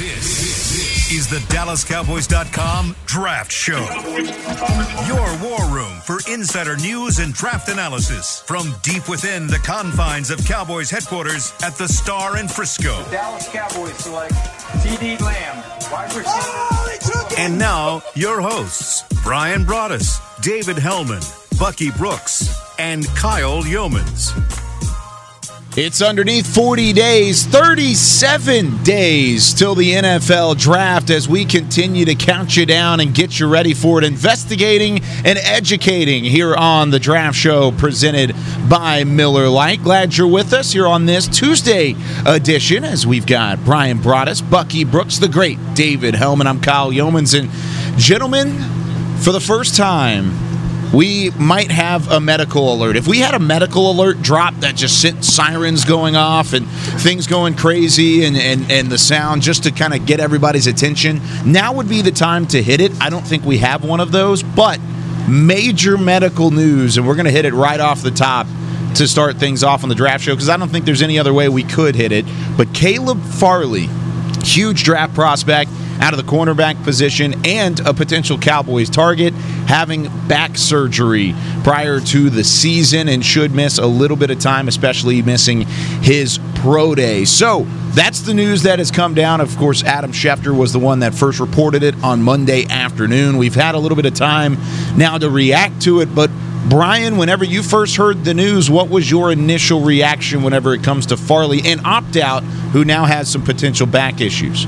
This is the DallasCowboys.com Draft Show. Your war room for insider news and draft analysis from deep within the confines of Cowboys headquarters at the Star in Frisco. Dallas Cowboys select CeeDee Lamb, wide receiver. And now, your hosts, Brian Broaddus, David Helman, Bucky Brooks, and Kyle Yeomans. It's underneath 40 days, 37 days till the NFL draft as we continue to count you down and get you ready for it. Investigating and educating here on the draft show presented by Miller Lite. Glad you're with us here on this Tuesday edition as we've got Brian Broaddus, Bucky Brooks, the great David Helman. I'm Kyle Yeomans. And gentlemen, for the first time, we might have a medical alert. If we had a medical alert drop that just sent sirens going off and things going crazy and, and, and the sound just to kind of get everybody's attention, now would be the time to hit it. I don't think we have one of those, but major medical news, and we're going to hit it right off the top to start things off on the draft show because I don't think there's any other way we could hit it. But Caleb Farley, huge draft prospect out of the cornerback position and a potential Cowboys target, having back surgery prior to the season and should miss a little bit of time, especially missing his pro day. So that's the news that has come down. Of course, Adam Schefter was the one that first reported it on Monday afternoon. We've had a little bit of time now to react to it, but Brian, whenever you first heard the news, what was your initial reaction whenever it comes to Farley and opt out, who now has some potential back issues?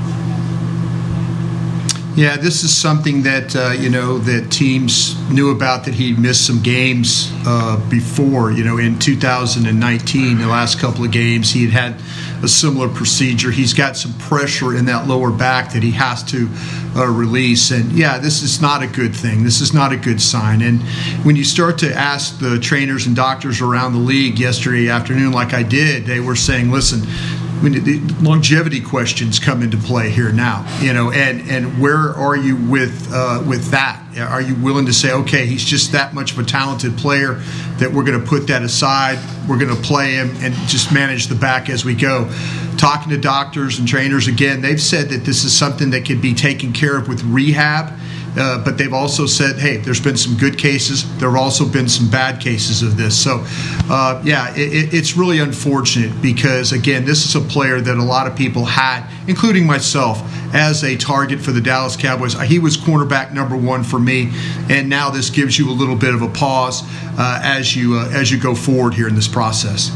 Yeah, this is something that uh, you know that teams knew about that he missed some games uh, before. You know, in 2019, the last couple of games, he had had a similar procedure. He's got some pressure in that lower back that he has to uh, release, and yeah, this is not a good thing. This is not a good sign. And when you start to ask the trainers and doctors around the league yesterday afternoon, like I did, they were saying, "Listen." Mean, the longevity questions come into play here now, you know, and and where are you with uh, with that? Are you willing to say, okay, he's just that much of a talented player that we're going to put that aside, we're going to play him and just manage the back as we go? Talking to doctors and trainers again, they've said that this is something that could be taken care of with rehab. Uh, but they've also said, hey, there's been some good cases. There have also been some bad cases of this. So, uh, yeah, it, it's really unfortunate because, again, this is a player that a lot of people had, including myself, as a target for the Dallas Cowboys. He was cornerback number one for me, and now this gives you a little bit of a pause uh, as you uh, as you go forward here in this process.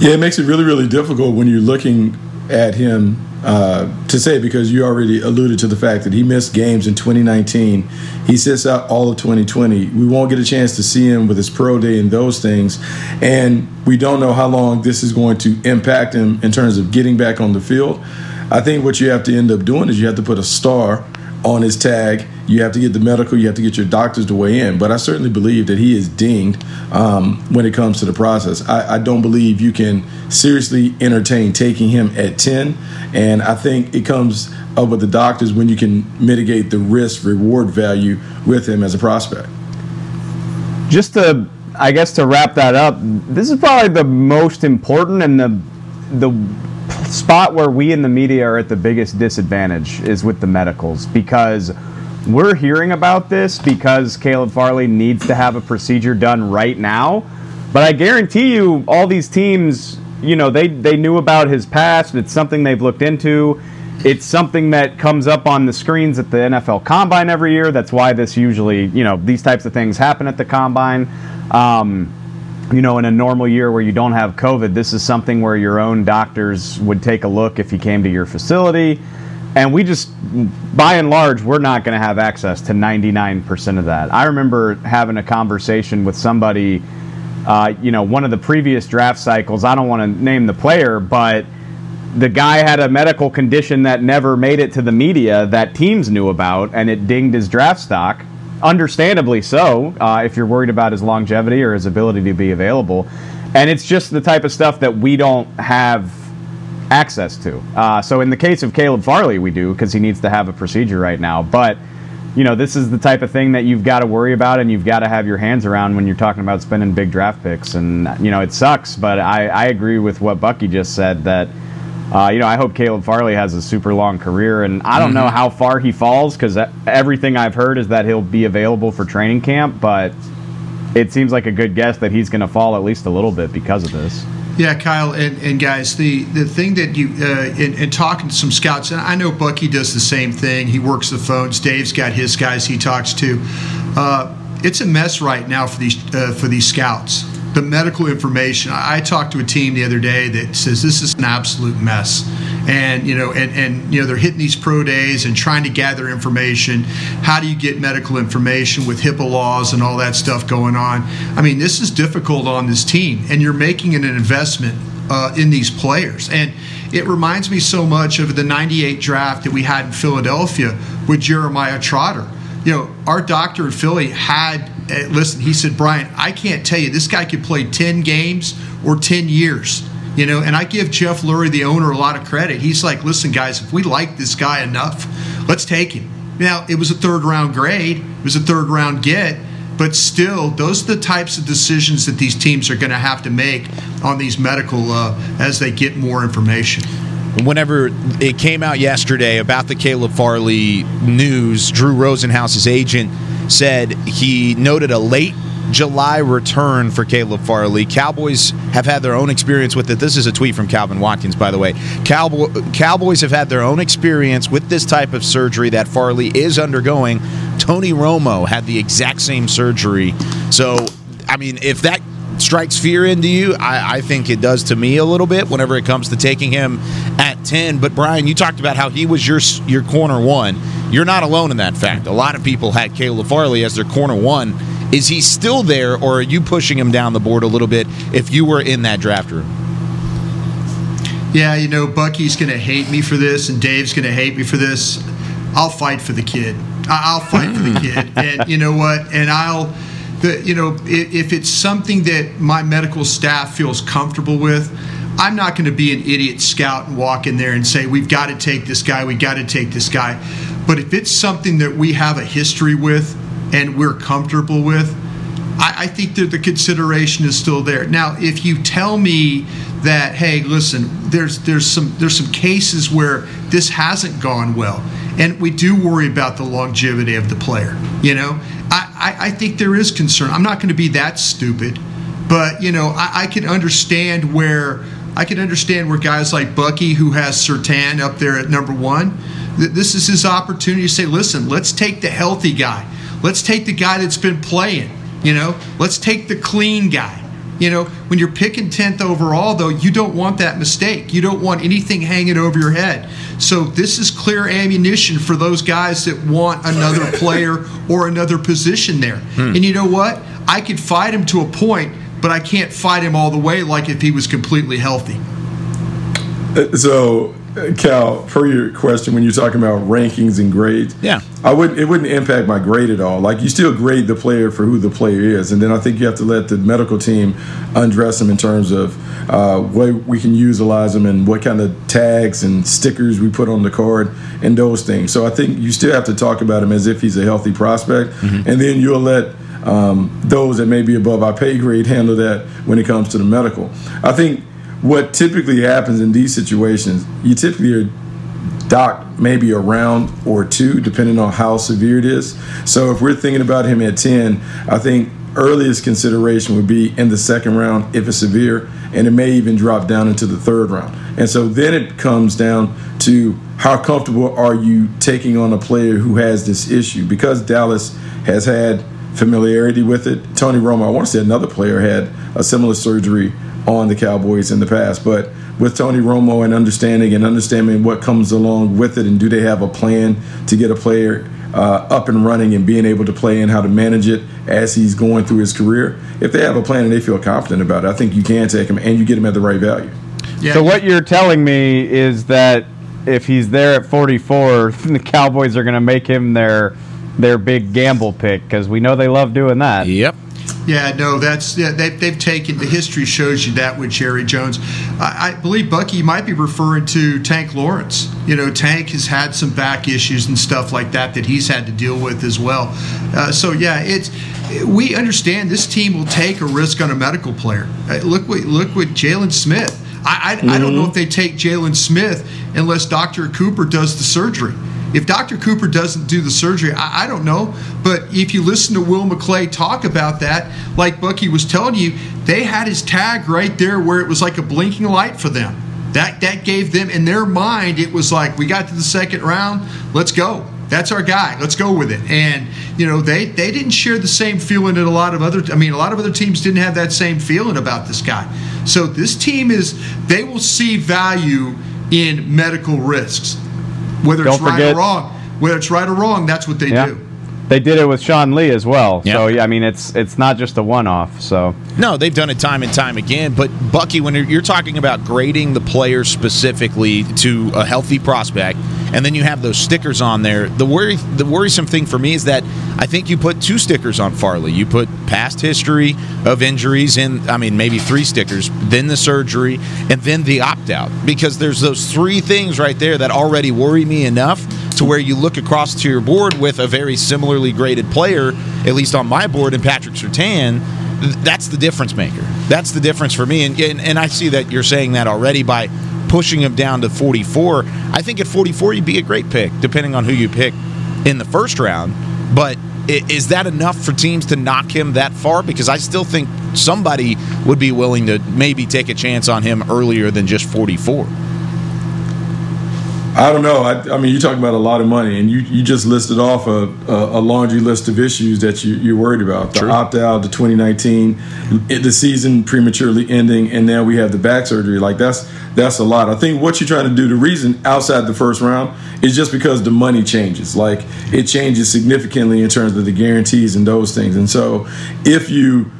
Yeah, it makes it really, really difficult when you're looking at him uh, to say because you already alluded to the fact that he missed games in 2019. He sits out all of 2020. We won't get a chance to see him with his pro day and those things. And we don't know how long this is going to impact him in terms of getting back on the field. I think what you have to end up doing is you have to put a star on his tag. You have to get the medical. You have to get your doctors to weigh in. But I certainly believe that he is dinged um, when it comes to the process. I, I, don't believe you can seriously entertain taking him at 10. And I think it comes up with the doctors when you can mitigate the risk reward value with him as a prospect. Just to, I guess, to wrap that up, this is probably the most important and the the spot where we in the media are at the biggest disadvantage is with the medicals because we're hearing about this because Caleb Farley needs to have a procedure done right now. But I guarantee you, all these teams, you know, they, they knew about his past. It's something they've looked into. It's something that comes up on the screens at the NFL Combine every year. That's why this usually, you know, these types of things happen at the Combine. Um, you know, in a normal year where you don't have COVID, this is something where your own doctors would take a look if you came to your facility. And we just, by and large, we're not going to have access to 99% of that. I remember having a conversation with somebody, uh, you know, one of the previous draft cycles. I don't want to name the player, but the guy had a medical condition that never made it to the media that teams knew about, and it dinged his draft stock understandably so, uh, if you're worried about his longevity or his ability to be available. And it's just the type of stuff that we don't have access to. Uh, so in the case of Caleb Farley, we do because he needs to have a procedure right now. But you know, this is the type of thing that you've got to worry about and you've got to have your hands around when you're talking about spending big draft picks. And you know, it sucks, but I, I agree with what Bucky just said that Uh, you know, I hope Caleb Farley has a super long career, and I don't Mm-hmm. know how far he falls because everything I've heard is that he'll be available for training camp, but it seems like a good guess that he's going to fall at least a little bit because of this. Yeah, Kyle and, and guys, the, the thing that you uh, in, in talking to some scouts, and I know Bucky does the same thing. He works the phones. Dave's got his guys he talks to. Uh, it's a mess right now for these uh, for these scouts. The medical information. I, talked to a team the other day that says this is an absolute mess, and you know, and and you know, they're hitting these pro days and trying to gather information. How do you get medical information with HIPAA laws and all that stuff going on? I mean, this is difficult on this team, and you're making an investment uh, in these players. And it reminds me so much of the 98 draft that we had in Philadelphia with Jeremiah Trotter. You know, our doctor in Philly had, listen, he said, Brian, I can't tell you, this guy could play 10 games or 10 years. You know, and I give Jeff Lurie, the owner, a lot of credit. He's like, listen, guys, if we like this guy enough, let's take him. Now, it was a third round grade, it was a third round get, but still, those are the types of decisions that these teams are going to have to make on these medical uh, as they get more information. Whenever it came out yesterday about the Caleb Farley news, Drew Rosenhaus's agent said he noted a late July return for Caleb Farley. Cowboys have had their own experience with it. This is a tweet from Calvin Watkins, by the way. Cowboy, Cowboys have had their own experience with this type of surgery that Farley is undergoing. Tony Romo had the exact same surgery. So, I mean, if that strikes fear into you, I, I think it does to me a little bit whenever it comes to taking him at 10. But, Brian, you talked about how he was your, your corner one. You're not alone in that fact. A lot of people had Caleb Farley as their corner one. Is he still there, or are you pushing him down the board a little bit if you were in that draft room? Yeah, you know, Bucky's going to hate me for this, and Dave's going to hate me for this. I'll fight for the kid. I'll fight for the kid, and you know what? And I'll, the, you know, if, if it's something that my medical staff feels comfortable with, I'm not going to be an idiot scout and walk in there and say we've got to take this guy, we've got to take this guy. But if it's something that we have a history with and we're comfortable with, I, I think that the consideration is still there. Now, if you tell me that, hey, listen, there's there's some there's some cases where this hasn't gone well, and we do worry about the longevity of the player. You know, I, I, think there is concern. I'm not going to be that stupid, but you know, I, I can understand where I can understand where guys like Bucky, who has Surtain up there at number one, this is his opportunity to say, listen, let's take the healthy guy. Let's take the guy that's been playing. You know, let's take the clean guy. You know, when you're picking 10th overall, though, you don't want that mistake. You don't want anything hanging over your head. So, this is clear ammunition for those guys that want another player or another position there. And you know what? I could fight him to a point, but I can't fight him all the way like if he was completely healthy. So, uh, Cal, per your question, when you're talking about rankings and grades, Yeah. I wouldn't. It wouldn't impact my grade at all. Like you still grade the player for who the player is, and then I think you have to let the medical team undress him in terms of uh, way we can utilize them and what kind of tags and stickers we put on the card and those things. So I think you still have to talk about him as if he's a healthy prospect, and then you'll let um, those that may be above our pay grade handle that when it comes to the medical. I think what typically happens in these situations, you typically are docked maybe a round or two, depending on how severe it is. So if we're thinking about him at 10, I think earliest consideration would be in the second round if it's severe, and it may even drop down into the third round. And so then it comes down to how comfortable are you taking on a player who has this issue? Because Dallas has had familiarity with it. Tony Romo, I want to say another player had a similar surgery on the Cowboys in the past, but with Tony Romo and understanding and understanding what comes along with it, and do they have a plan to get a player uh, up and running and being able to play and how to manage it as he's going through his career? If they have a plan and they feel confident about it, I think you can take him and you get him at the right value. Yeah, So what you're telling me is that if he's there at 44, the Cowboys are going to make him their their big gamble pick because we know they love doing that. Yep. Yeah, no, that's yeah, they, they've taken the history shows you that with Jerry Jones. I, I believe Bucky might be referring to Tank Lawrence. You know, Tank has had some back issues and stuff like that that he's had to deal with as well. Uh, so yeah, it's we understand this team will take a risk on a medical player. Uh, look what look what Jaylon Smith. I, I, mm-hmm. I don't know if they take Jaylon Smith unless Dr. Cooper does the surgery. If Dr. Cooper doesn't do the surgery, I, I, don't know. But if you listen to Will McClay talk about that, like Bucky was telling you, they had his tag right there where it was like a blinking light for them. That that gave them in their mind, it was like we got to the second round, let's go. That's our guy. Let's go with it. And you know they they didn't share the same feeling that a lot of other. I mean, a lot of other teams didn't have that same feeling about this guy. So this team is they will see value in medical risks whether Don't it's right forget, or wrong. Whether it's right or wrong, that's what they yeah. do. They did it with Sean Lee as well. Yep. So yeah, I mean, it's it's not just a one-off. So no, they've done it time and time again. But Bucky, when you're talking about grading the player specifically to a healthy prospect, and then you have those stickers on there, the worry the worrisome thing for me is that I think you put two stickers on Farley. You put past history of injuries, and I mean maybe three stickers, then the surgery, and then the opt-out because there's those three things right there that already worry me enough to where you look across to your board with a very similarly graded player, at least on my board, in Patrick Surtain, that's the difference maker. That's the difference for me. And, and, and I see that you're saying that already by pushing him down to 44. I think at 44, you'd be a great pick, depending on who you pick in the first round. But is that enough for teams to knock him that far? Because I still think somebody would be willing to maybe take a chance on him earlier than just 44. I don't know. I, I, mean, you're talking about a lot of money, and you, you just listed off a, a, a laundry list of issues that you, you're worried about. The opt out, the 2019, the season prematurely ending, and now we have the back surgery. Like that's that's a lot. I think what you're trying to do, the reason outside the first round is just because the money changes. Like it changes significantly in terms of the guarantees and those things. And so if you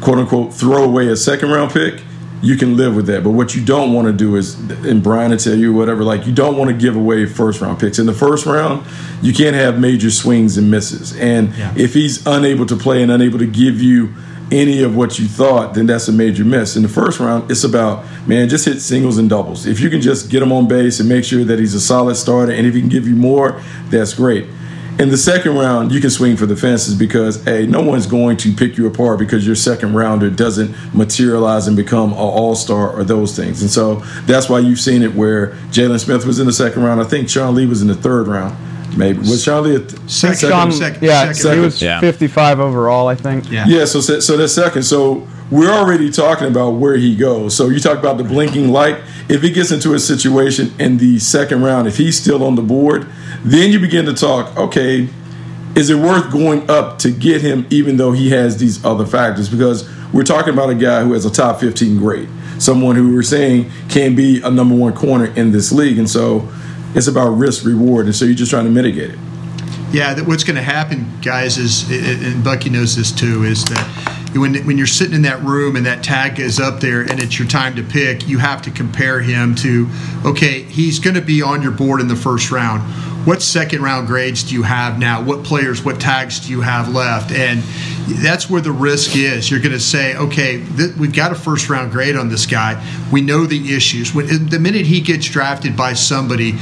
quote unquote throw away a second round pick you can live with that. But what you don't want to do is, and Brian will tell you whatever, like you don't want to give away first round picks. In the first round, you can't have major swings and misses. And yeah. if he's unable to play and unable to give you any of what you thought, then that's a major miss. In the first round, it's about, man, just hit singles and doubles. If you can just get him on base and make sure that he's a solid starter, and if he can give you more, that's great. In the second round, you can swing for the fences because, hey, no one's going to pick you apart because your second rounder doesn't materialize and become an all star or those things. And so that's why you've seen it where Jaylon Smith was in the second round. I think Sean Lee was in the third round. Maybe was Charlie a th- second? Sean, second, yeah, second. he was yeah. 55 overall, I think. Yeah. Yeah. So so that's second. So we're already talking about where he goes. So you talk about the blinking light. If he gets into a situation in the second round, if he's still on the board, then you begin to talk, okay, is it worth going up to get him even though he has these other factors? Because we're talking about a guy who has a top 15 grade, someone who we're saying can be a number one corner in this league. And so it's about risk reward. And so you're just trying to mitigate it. Yeah, what's going to happen, guys, is, and Bucky knows this too, is that when, when you're sitting in that room and that tag is up there and it's your time to pick, you have to compare him to, okay, he's going to be on your board in the first round. What second round grades do you have now? What players, what tags do you have left? And that's where the risk is. You're going to say, okay, th- we've got a first round grade on this guy. We know the issues. When, the minute he gets drafted by somebody,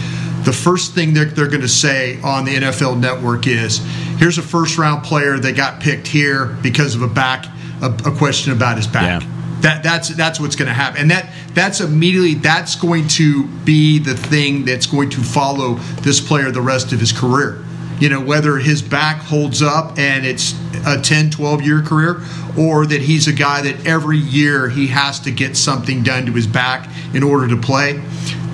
the first thing they're, they're going to say on the NFL network is here's a first round player that got picked here because of a back a, a question about his back. Yeah. That, that's that's what's going to happen, and that that's immediately that's going to be the thing that's going to follow this player the rest of his career. You know, whether his back holds up and it's a 10, 12 year career, or that he's a guy that every year he has to get something done to his back in order to play.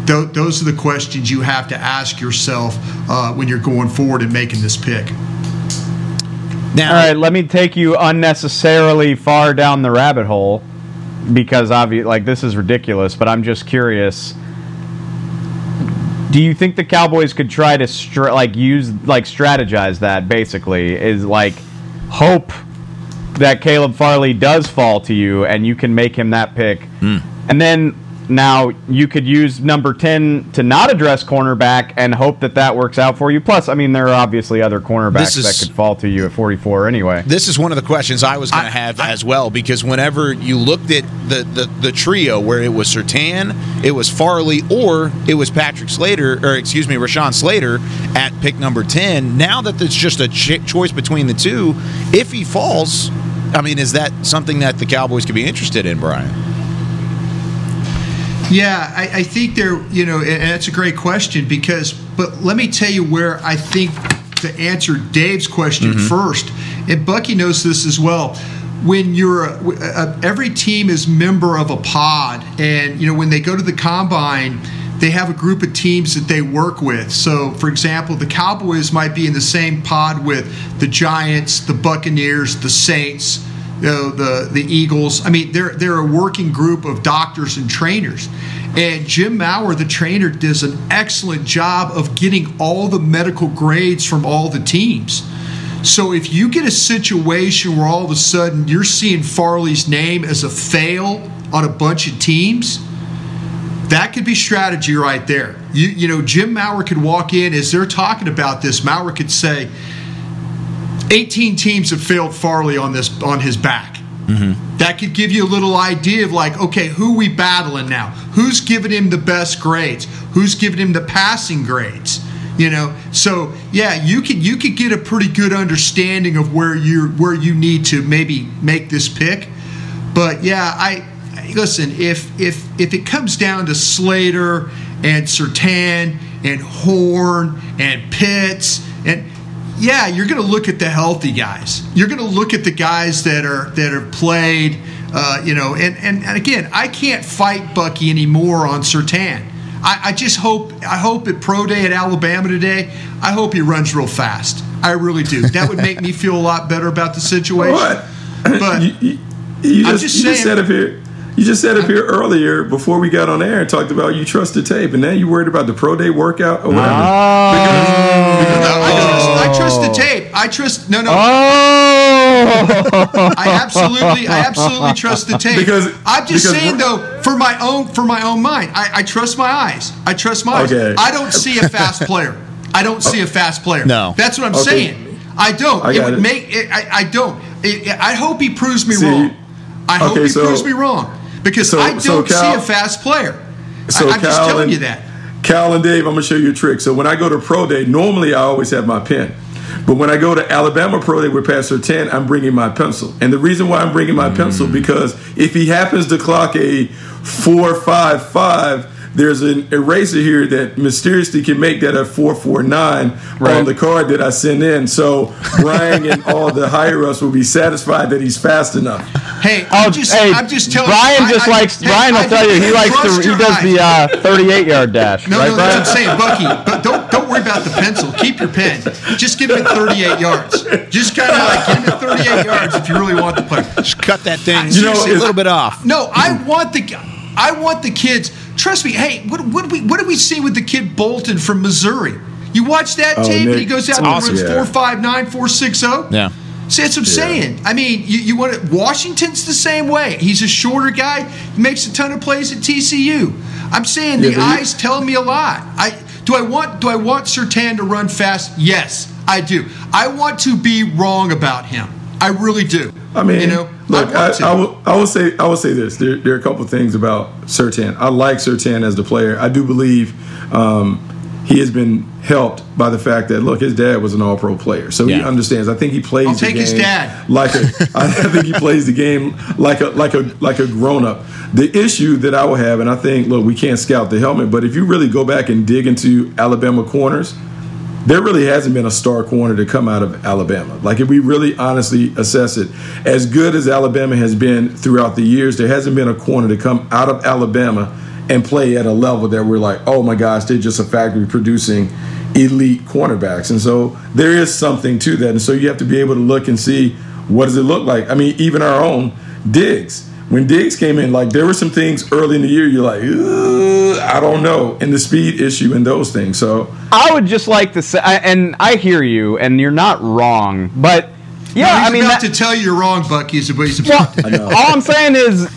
Th- those are the questions you have to ask yourself uh, when you're going forward and making this pick. Now, all right, let me take you unnecessarily far down the rabbit hole because obviously, like this is ridiculous. But I'm just curious. Do you think the Cowboys could try to str- like use like strategize that? Basically, is like hope that Caleb Farley does fall to you and you can make him that pick, mm. and then now you could use number 10 to not address cornerback and hope that that works out for you. Plus, I mean, there are obviously other cornerbacks is, that could fall to you at 44 anyway. This is one of the questions I was going to have I, as well because whenever you looked at the, the, the trio where it was Surtain, it was Farley, or it was Patrick Slater, or excuse me, Rashawn Slater at pick number 10, now that it's just a ch- choice between the two, if he falls, I mean, is that something that the Cowboys could be interested in, Brian? Yeah, I, I think there, you know, and that's a great question because, but let me tell you where I think to answer Dave's question Mm-hmm. first, and Bucky knows this as well. When you're, a, a, every team is member of a pod, and you know when they go to the combine, they have a group of teams that they work with. So, for example, the Cowboys might be in the same pod with the Giants, the Buccaneers, the Saints, you know, the the Eagles. I mean, they're they're a working group of doctors and trainers. And Jim Maurer, the trainer, does an excellent job of getting all the medical grades from all the teams. So if you get a situation where all of a sudden you're seeing Farley's name as a fail on a bunch of teams, that could be strategy right there. You you know, Jim Maurer could walk in as they're talking about this. Maurer could say, 18 teams have failed Farley on this on his back. Mm-hmm. That could give you a little idea of like, okay, who we battling now? Who's giving him the best grades? Who's giving him the passing grades? You know, so yeah, you could you could get a pretty good understanding of where you where you need to maybe make this pick. But yeah, I listen. If if if it comes down to Slater and Surtain and Horn and Pitts yeah, you're going to look at the healthy guys. You're going to look at the guys that are that are played. Uh, you know, and, and and again, I can't fight Bucky anymore on Surtain. I, I just hope I hope at pro day at Alabama today. I hope he runs real fast. I really do. That would make me feel a lot better about the situation. What? But you, you, you just, just you just said up here. You just said up here earlier before we got on air and talked about you trust the tape, and now you're worried about the pro day workout or whatever. no, I, trust, I trust the tape. I trust no no. Oh, I absolutely, I absolutely trust the tape. Because- I'm just because saying though, for my own, for my own mind, I, I trust my eyes. I trust my Okay. eyes. I don't see a fast player. I don't see a fast player. No. that's what I'm Okay. saying. I don't. I it got would it. make. It, I, I don't. It, I hope he proves me See, wrong. I hope okay, he so- proves me wrong because so- I don't so Cal- see a fast player. So I, I'm just Cal telling and- you that. Cal and Dave, I'm gonna show you a trick. So when I go to pro day, normally I always have my pen. But when I go to Alabama Pro Day with Pat Surtain, I'm bringing my pencil. And the reason why I'm bringing my pencil, mm. because if he happens to clock a 455, there's an eraser here that mysteriously can make that a 449 on the card that I send in. So Brian and all the higher ups will be satisfied that he's fast enough. Hey, Oh, I'm just, hey, I'm just telling Brian you. I- just I- likes. hey, Brian will I tell you he likes trust to. He does the uh, 38 yard dash, No, right, no, Brian? that's what I'm saying, Bucky. But don't don't worry about the pencil. Keep your pen. Just give him 38 yards. Just kind of like give him 38 yards if you really want the player. Just cut that thing You know, a little bit off. No, I want the I want the kids. Trust me. Hey, what what did we what did we see with the kid Bolton from Missouri? You watch that Oh, tape? Nick, and he goes out it's and awesome. runs Yeah. four five nine four six zero. Yeah. See, that's what I'm Yeah. saying. I mean, you, you want to, Washington's the same way. He's a shorter guy. He makes a ton of plays at TCU. I'm saying the Yeah, but you- eyes tell me a lot. I do I want do I want Surtain to run fast? Yes, I do. I want to be wrong about him. I really do. I mean, you know, look, I I. I, will, I will say, I will say this. There, there are a couple of things about Surtain. I like Surtain as the player. I do believe um, he has been helped by the fact that look, his dad was an All-Pro player, so he understands. I think he plays. I'll the take his game dad. like a. I think he plays the game like a like a like a grown-up. The issue that I will have, and I think, look, we can't scout the helmet, but if you really go back and dig into Alabama corners there really hasn't been a star corner to come out of Alabama. Like if we really honestly assess it, as good as Alabama has been throughout the years, there hasn't been a corner to come out of Alabama and play at a level that we're like, oh my gosh, they're just a factory producing elite cornerbacks. And so there is something to that. And so you have to be able to look and see what does it look like. I mean, even our own Diggs. When Diggs came in, like there were some things early in the year you're like, I don't know, and the speed issue and those things. So I would just like to say, and I hear you, and you're not wrong, but yeah, No, he's I mean, about that, to tell you you're wrong, Bucky. Is what he's about. well, all I'm saying is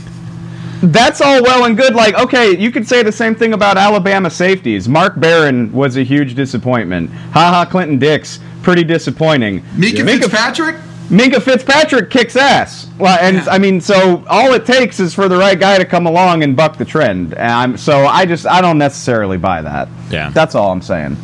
that's all well and good. Like, okay, you could say the same thing about Alabama safeties. Mark Barron was a huge disappointment. Ha Ha Clinton-Dix, pretty disappointing. Mika Minkah- Fitzpatrick. Minkah Fitzpatrick kicks ass. Well, and Yeah. I mean, so all it takes is for the right guy to come along and buck the trend. And I'm, so I just I don't necessarily buy that. Yeah. that's all I'm saying.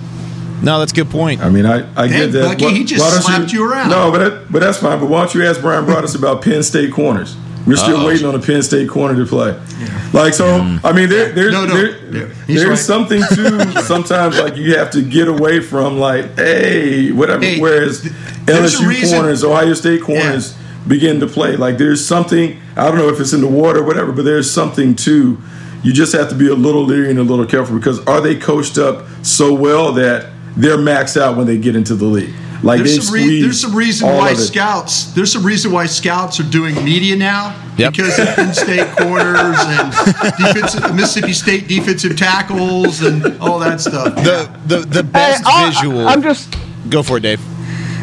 No, that's a good point. I mean, I, I Dang, get that. Bucky, he just don't slapped you around. No, but that, but that's fine. But why don't you ask Brian Broaddus about Penn State corners? We're still oh. waiting on a Penn State corner to play. Yeah. Like so, mm. I mean, there, there's no, no. There, yeah. there's right. something to sometimes like you have to get away from like, hey, whatever. Hey, whereas LSU corners, Ohio State corners yeah. begin to play. Like there's something. I don't know if it's in the water, or whatever, but there's something to. You just have to be a little leery and a little careful because are they coached up so well that they're maxed out when they get into the league? Like there's some, re- there's some reason why scouts there's some reason why scouts are doing media now yep. because of Penn State corners and defensive, Mississippi State defensive tackles and all that stuff. The the the best hey, visual. I'm just go for it, Dave.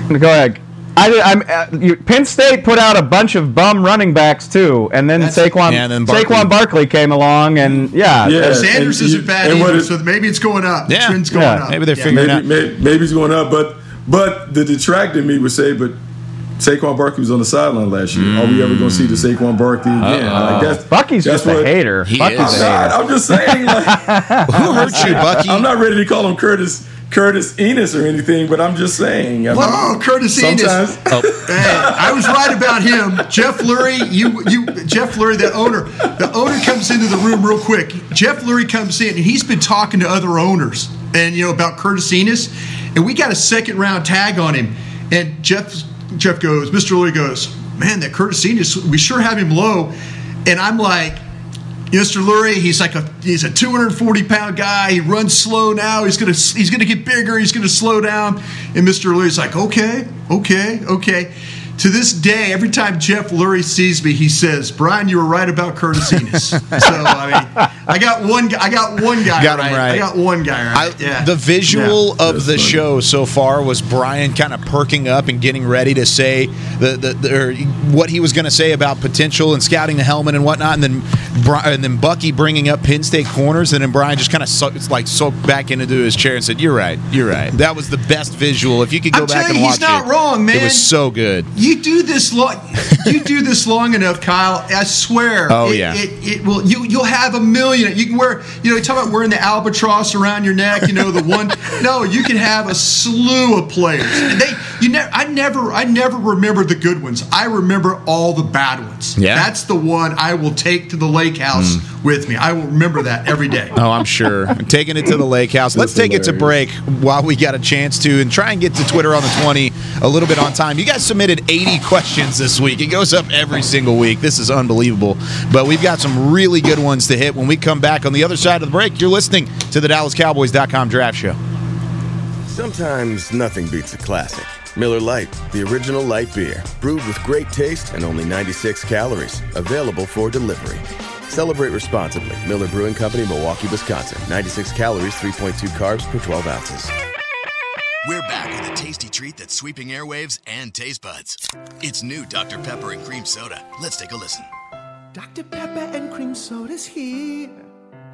Go ahead. I, I'm, uh, you, Penn State put out a bunch of bum running backs too, and then That's, Saquon yeah, and then Barkley. Saquon Barkley came along, and yeah, yeah. Sanders and, isn't bad either, so maybe it's going up. Yeah, the trend's going yeah. up. Maybe they're figuring maybe, out. Maybe, maybe it's going up, but but the detractor me would say, but Saquon Barkley was on the sideline last year. Mm. Are we ever going to see the Saquon Barkley again? Like that's, Bucky's that's just what, a hater. He Bucky's is. I'm, I'm just saying. Like, Who hurt you, Bucky? I'm not ready to call him Curtis Curtis Enis or anything, but I'm just saying. I mean, oh, Curtis Enis. Oh. Hey, I was right about him. Jeff Lurie, you, you, Jeff Lurie, the owner. The owner comes into the room real quick. Jeff Lurie comes in, and he's been talking to other owners, and you know about Curtis Enis, and we got a second round tag on him. And Jeff, Jeff goes, Mr. Lurie goes, man, that Curtis Enis, we sure have him low. And I'm like, Mr. Lurie, he's like a he's a 240 pound guy. He runs slow now. He's gonna he's gonna get bigger. He's gonna slow down. And Mr. Lurie's like, okay, okay, okay to this day, every time Jeff Lurie sees me, he says, "Brian, you were right about Curtis Enis." so I mean, I got one. I got one guy got right. right. I got one guy right. I, yeah. The visual yeah. of the funny. show so far was Brian kind of perking up and getting ready to say the, the, the what he was going to say about potential and scouting the helmet and whatnot, and then and then Bucky bringing up Penn State corners, and then Brian just kind of so, like soaked back into his chair and said, "You're right. You're right." That was the best visual. If you could go I'm back and watch it, he's not wrong, man. It was so good. You you do this long, you do this long enough, Kyle. I swear. Oh it, yeah. It, it, will. You you'll have a million. You can wear. You know, you talk about wearing the albatross around your neck. You know, the one. no, you can have a slew of players. And they. You never. I never. I never remember the good ones. I remember all the bad ones. Yeah. That's the one I will take to the lake house mm. with me. I will remember that every day. Oh, I'm sure. I'm taking it to the lake house. Let's take hilarious. it to break while we got a chance to, and try and get to Twitter on the 20 a little bit on time. You guys submitted 80 questions this week. It goes up every single week. This is unbelievable. But we've got some really good ones to hit when we come back on the other side of the break. You're listening to the DallasCowboys.com draft show. Sometimes nothing beats a classic. Miller Lite, the original light beer, brewed with great taste and only 96 calories, available for delivery. Celebrate responsibly. Miller Brewing Company, Milwaukee, Wisconsin. 96 calories, 3.2 carbs per 12 ounces. We're back with a tasty treat that's sweeping airwaves and taste buds. It's new Dr. Pepper and Cream Soda. Let's take a listen. Dr. Pepper and Cream Soda's here.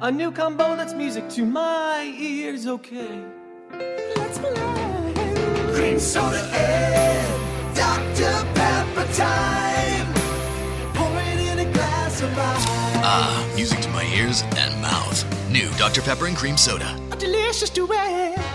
A new combo that's music to my ears, okay? Let's play. Cream Soda and Dr. Pepper time. Pour it in a glass of ice. Ah, music to my ears and mouth. New Dr. Pepper and Cream Soda. A delicious duet.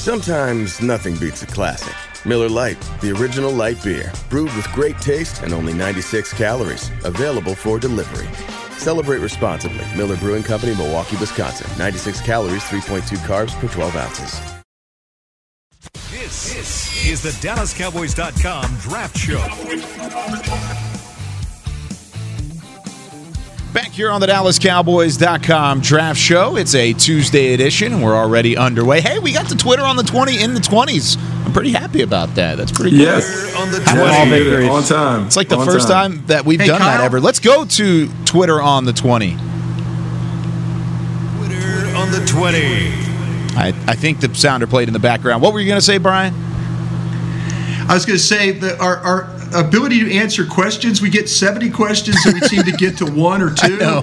Sometimes nothing beats a classic. Miller Lite, the original light beer, brewed with great taste and only 96 calories, available for delivery. Celebrate responsibly. Miller Brewing Company, Milwaukee, Wisconsin. 96 calories, 3.2 carbs per 12 ounces. This, is the DallasCowboys.com Draft Show. Back here on the DallasCowboys.com draft show. It's a Tuesday edition. And we're already underway. Hey, we got the Twitter on the 20 in the 20s. I'm pretty happy about that. That's pretty good. Yes. On the All 20. victories. On time. It's like the On first time. that we've Hey, done that ever. Let's go to Twitter on the 20. Twitter on the 20. I, I think the sounder played in the background. What were you going to say, Brian? I was going to say that our, our ability to answer questions, we get 70 questions and we seem to get to one or two. know.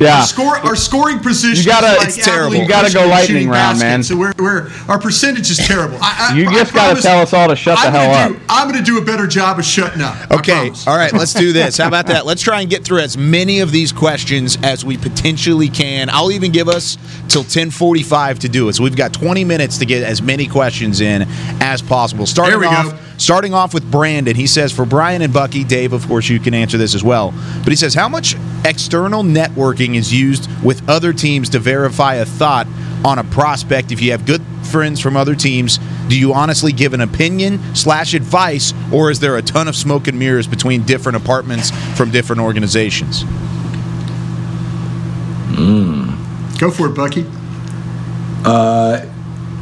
Yeah. Our, score, our scoring position You gotta- is like it's terrible. You gotta go lightning shooting round, man. So we're, we're, our percentage is terrible. I, I, you just got to tell us all to shut the I'm hell gonna up. Do, I'm going to do a better job of shutting up. Okay. All right. Let's do this. How about that? Let's try and get through as many of these questions as we potentially can. I'll even give us till 10:45 to do it. So we've got 20 minutes to get as many questions in as possible. Starting There we off, go. Starting off with Brandon. He says for Brian and Bucky, Dave, of course you can answer this as well. But he says how much external networking is used with other teams to verify a thought on a prospect if you have good friends from other teams do you honestly give an opinion slash advice or is there a ton of smoke and mirrors between different apartments from different organizations Go for it, Bucky. Uh,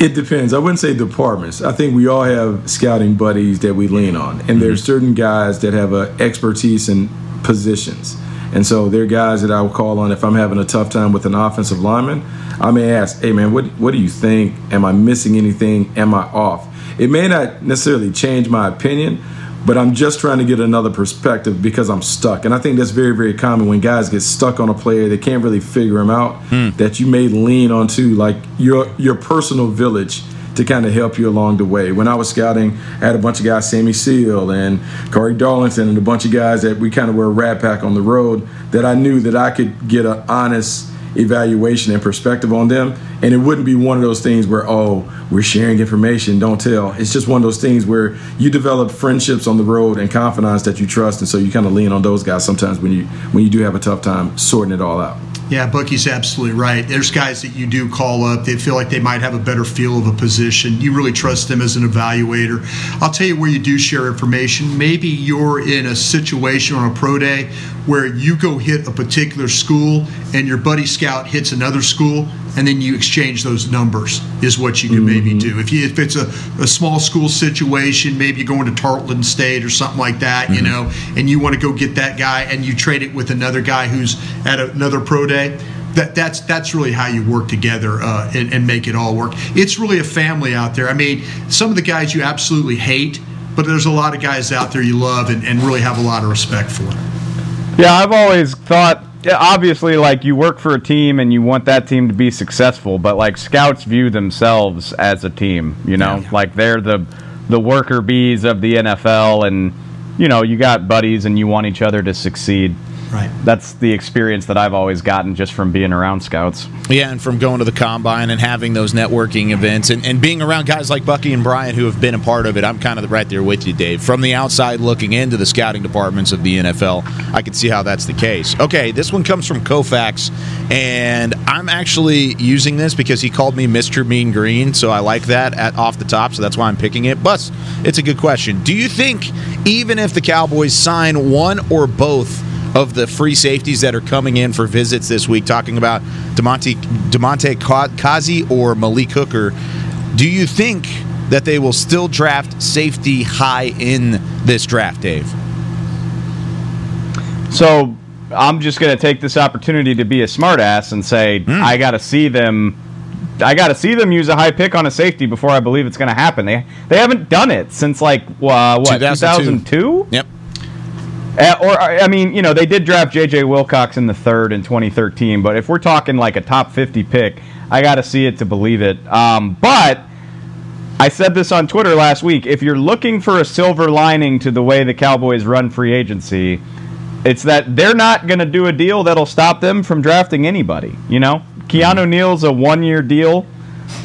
it depends. I wouldn't say departments. I think we all have scouting buddies that we lean on, and there's mm-hmm. certain guys that have a expertise in positions. And so they're guys that I will call on if I'm having a tough time with an offensive lineman. I may ask, "Hey man, what what do you think? Am I missing anything? Am I off?" It may not necessarily change my opinion, but I'm just trying to get another perspective because I'm stuck. And I think that's very, very common when guys get stuck on a player, they can't really figure him out, hmm. that you may lean onto like your your personal village to kind of help you along the way. When I was scouting, I had a bunch of guys, Sammy Seal and Corey Darlington, and a bunch of guys that we kind of were a rat pack on the road that I knew that I could get an honest evaluation and perspective on them. And it wouldn't be one of those things where, oh, we're sharing information, don't tell. It's just one of those things where you develop friendships on the road and confidence that you trust. And so you kind of lean on those guys sometimes when you when you do have a tough time sorting it all out. Yeah, Bucky's absolutely right. There's guys that you do call up. They feel like they might have a better feel of a position. You really trust them as an evaluator. I'll tell you where you do share information. Maybe you're in a situation on a pro day where you go hit a particular school and your buddy scout hits another school and then you exchange those numbers is what you can maybe do. If you if it's a, a small school situation maybe you're going to tarleton state or something like that you know and you want to go get that guy and you trade it with another guy who's at another pro day that that's that's really how you work together uh, and, and make it all work. It's really a family out there. I mean some of the guys you absolutely hate but there's a lot of guys out there you love and, and really have a lot of respect for Yeah, I've always thought. Obviously, like you work for a team and you want that team to be successful, but like scouts view themselves as a team. You know, like they're the the worker bees of the NFL, and you know, you got buddies and you want each other to succeed. Right. That's the experience that I've always gotten just from being around scouts. Yeah, and from going to the combine and having those networking events and, and being around guys like Bucky and Brian who have been a part of it, I'm kind of right there with you, Dave. From the outside looking into the scouting departments of the NFL, I can see how that's the case. Okay, this one comes from Kofax, and I'm actually using this because he called me Mr. Mean Green, so I like that at off the top, so that's why I'm picking it. But it's a good question. Do you think even if the Cowboys sign one or both of the free safeties that are coming in for visits this week, talking about Damontae Damontae Kazee or Malik Hooker. Do you think that they will still draft safety high in this draft, Dave? So I'm just going to take this opportunity to be a smartass and say I got to see them. I got to see them use a high pick on a safety before I believe it's going to happen. They they haven't done it since like uh, what 2002. Yep. Uh, or I mean, you know, they did draft J.J. Wilcox in the third in 2013, but if we're talking like a top 50 pick, I got to see it to believe it. Um, but I said this on Twitter last week. If you're looking for a silver lining to the way the Cowboys run free agency, it's that they're not going to do a deal that'll stop them from drafting anybody. You know, Keanu Neal's a one-year deal.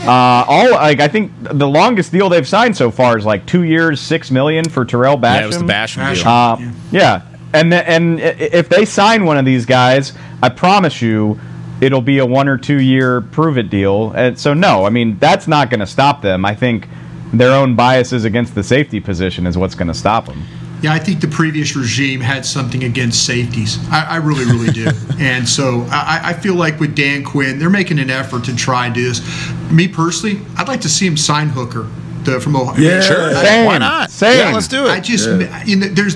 Uh, all like I think the longest deal they've signed so far is like two years, six million for Tarell Basham. Yeah, it was the Basham deal. Uh, yeah. and the, and if they sign one of these guys, I promise you, it'll be a one or two year prove it deal. And so no, I mean that's not going to stop them. I think their own biases against the safety position is what's going to stop them. Yeah, I think the previous regime had something against safeties. I, I really, really do. and so I, I, feel like with Dan Quinn, they're making an effort to try and do this. Me personally, I'd like to see him sign Hooker the, from Ohio. Yeah, sure. Same. Why not? Same. Yeah, let's do it. I just, yeah. you know, there's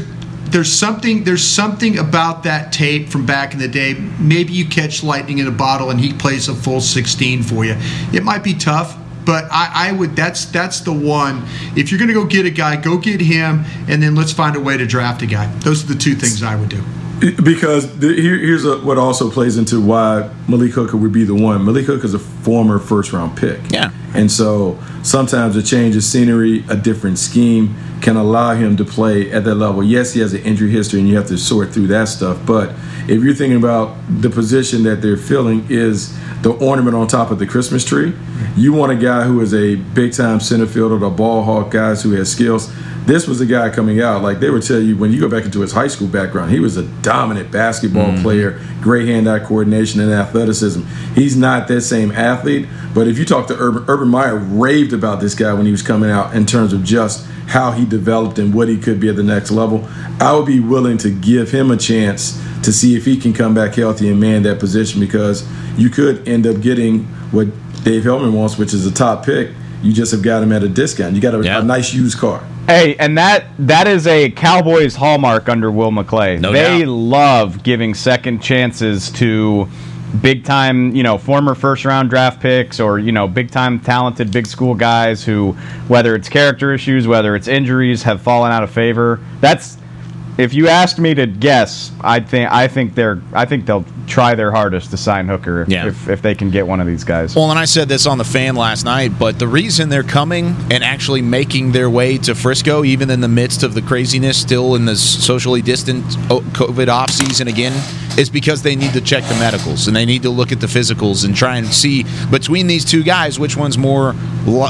there's something there's something about that tape from back in the day. Maybe you catch lightning in a bottle and he plays a full 16 for you. It might be tough, but I, I, would that's that's the one. If you're going to go get a guy, go get him, and then let's find a way to draft a guy. Those are the two things I would do. Because the, here, here's a, what also plays into why Malik Hooker would be the one. Malik Hooker is a former first round pick. Yeah. And so sometimes a change of scenery, a different scheme can allow him to play at that level. Yes, he has an injury history and you have to sort through that stuff. But if you're thinking about the position that they're filling is the ornament on top of the Christmas tree, you want a guy who is a big time center fielder, a ball hawk guys who has skills this was a guy coming out like they would tell you when you go back into his high school background he was a dominant basketball mm-hmm. player great hand-eye coordination and athleticism. He's not that same athlete but if you talk to urban, urban meyer raved about this guy when he was coming out in terms of just how he developed and what he could be at the next level. I would be willing to give him a chance to see if he can come back healthy and man that position because you could end up getting what dave helman wants which is a top pick. You just have got him at a discount. You got a, a nice used car Hey, and that that is a Cowboys hallmark under Will McClay. No they doubt. love giving second chances to big time, you know, former first round draft picks or, you know, big time talented big school guys who whether it's character issues, whether it's injuries have fallen out of favor. That's if you asked me to guess, I think I think they're I think they'll try their hardest to sign Hooker if, Yeah. if, if they can get one of these guys. Well, and I said this on the fan last night, but the reason they're coming and actually making their way to Frisco, even in the midst of the craziness, still in the socially distant oh, COVID off season again, is because they need to check the medicals and they need to look at the physicals and try and see between these two guys which one's more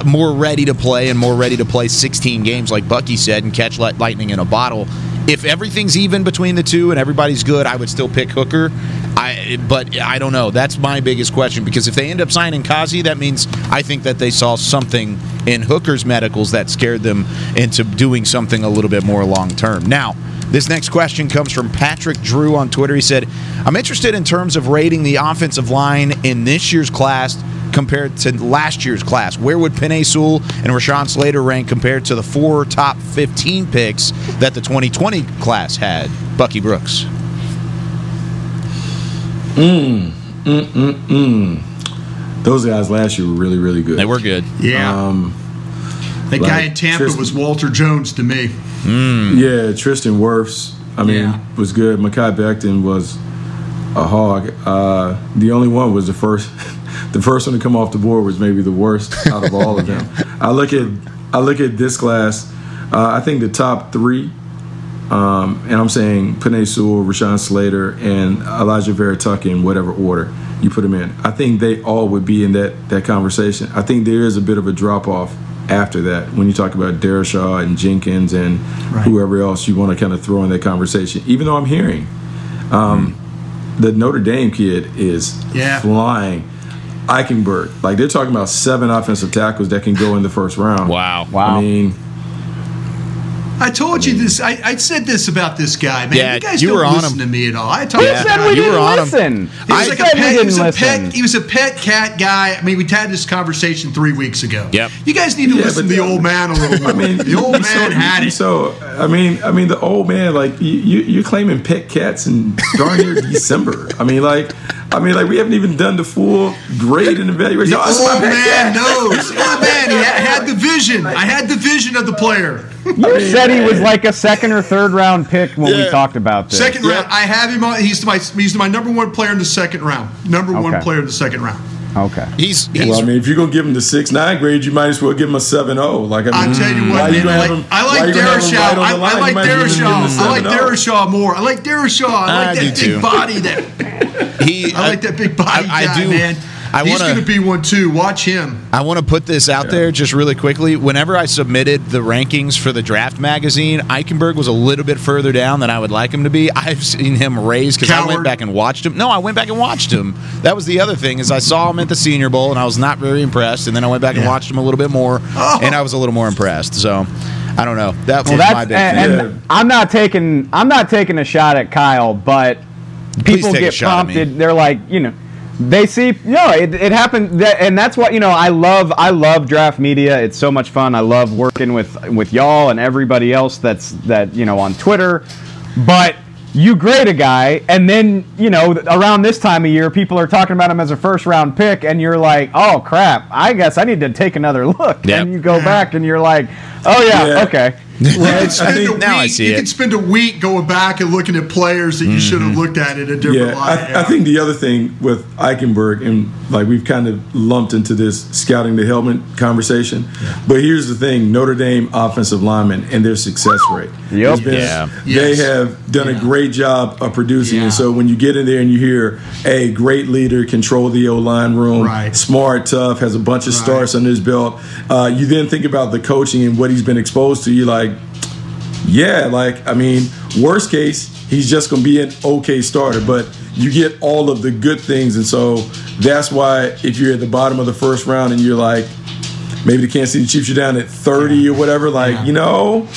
more ready to play and more ready to play 16 games, like Bucky said, and catch lightning in a bottle. If everything's even between the two and everybody's good, I would still pick Hooker. I, but I don't know. That's my biggest question because if they end up signing Kazee, that means I think that they saw something in Hooker's medicals that scared them into doing something a little bit more long term. Now, this next question comes from Patrick Drew on Twitter. He said, I'm interested in terms of rating the offensive line in this year's class compared to last year's class. Where would Penei Sewell and Rashawn Slater rank compared to the four top 15 picks that the 2020 class had? Bucky Brooks. Mm, mm, mm, mm. Those guys last year were really, really good. They were good. Yeah. Um, that like guy in Tampa Tristan- was Walter Jones to me. Yeah, Tristan Wirfs, I mean, Yeah. was good. Mekhi Becton was a hog. Uh, the only one was the first. The first one to come off the board was maybe the worst out of all of them. I look at I look at this class. Uh, I think the top three, um, and I'm saying Penei Sewell, Rashawn Slater, and Alijah Vera-Tucker in whatever order you put them in. I think they all would be in that that conversation. I think there is a bit of a drop off after that when you talk about Darrisaw and Jenkins and whoever else you want to kind of throw in that conversation. Even though I'm hearing um, the Notre Dame kid is Yeah. flying. Eichenberg, like they're talking about seven offensive tackles that can go in the first round. Wow. Wow. I mean, I told you this. I, I said this about this guy, man. Yeah, you guys you don't were on listen him. to me at all. I told Who Yeah. said we You didn't were on 'em. listen? He was I like a pet. He was a listen. pet. He was a pet cat guy. I mean, we had this conversation three weeks ago. Yep. You guys need to Yeah, listen to the the- old man a little more. I mean, the old man so- had it. So I mean, I mean, the old man, like you, you you're claiming pet cats in darn near December. I mean, like, I mean, like we haven't even done the full grade and evaluation. The Oh, old man cat. knows. The old man, he had, had the vision. I had the vision of the player. You said he was like a second or third round pick when we talked about this. Second round. I have him on. He's my he's my number one player in the second round. Number one player in the second round. Okay. He's, he's Well, I mean, if you're gonna give him the six nine grade, you might as well give him a seven zero. Like, I mean, I'll tell you why what, you man. gonna I have like, him- I like you gonna have him Darrisaw. right I, I like might as well give him the oh. Darrisaw. I like 7-0. Darrisaw more. I like Darrisaw. I I like do that too. big body. That he. I like that big body I, I guy, do. man. I He's wanna- going to be one too. Watch him. I want to put this out there just really quickly. Whenever I submitted the rankings for the draft magazine, Eichenberg was a little bit further down than I would like him to be. I've seen him raise because I went back and watched him. No, I went back and watched him. That was the other thing is I saw him at the Senior Bowl and I was not very impressed. And then I went back and watched him a little bit more, Oh. and I was a little more impressed. So I don't know. That was Well, my that's big and, thing. and I'm not taking I'm not taking a shot at Kyle, but Please people take a get shot at me. prompted. They're like, you know, they see, no, it, it happened, that, and that's what you know. I love I love draft media. It's so much fun. I love working with with y'all and everybody else that's that you know on Twitter, but. You grade a guy, and then you know around this time of year, people are talking about him as a first round pick, and you're like, "Oh crap! I guess I need to take another look." Yep. And you go back, and you're like, "Oh yeah, Yeah. okay." You can spend a now I week- see you it. can spend a week going back and looking at players that you should Mm-hmm. have looked at in a different Yeah, light. I, I think the other thing with Eichenberg, and like we've kind of lumped into this scouting the helmet conversation, but here's the thing: Notre Dame offensive linemen and their success rate. Yep. been- Yeah. they Yes. have done a great job of producing. Yeah. And so when you get in there and you hear, "A great leader, control the O line room, Right. smart, tough, has a bunch of Right. starts under his belt," uh, you then think about the coaching and what he's been exposed to. You like. Yeah, like I mean, worst case, he's just going to be an okay starter, but you get all of the good things, and so that's why if you're at the bottom of the first round and you're like, maybe the Kansas City Chiefs are down at 30 or whatever, like Yeah. you know,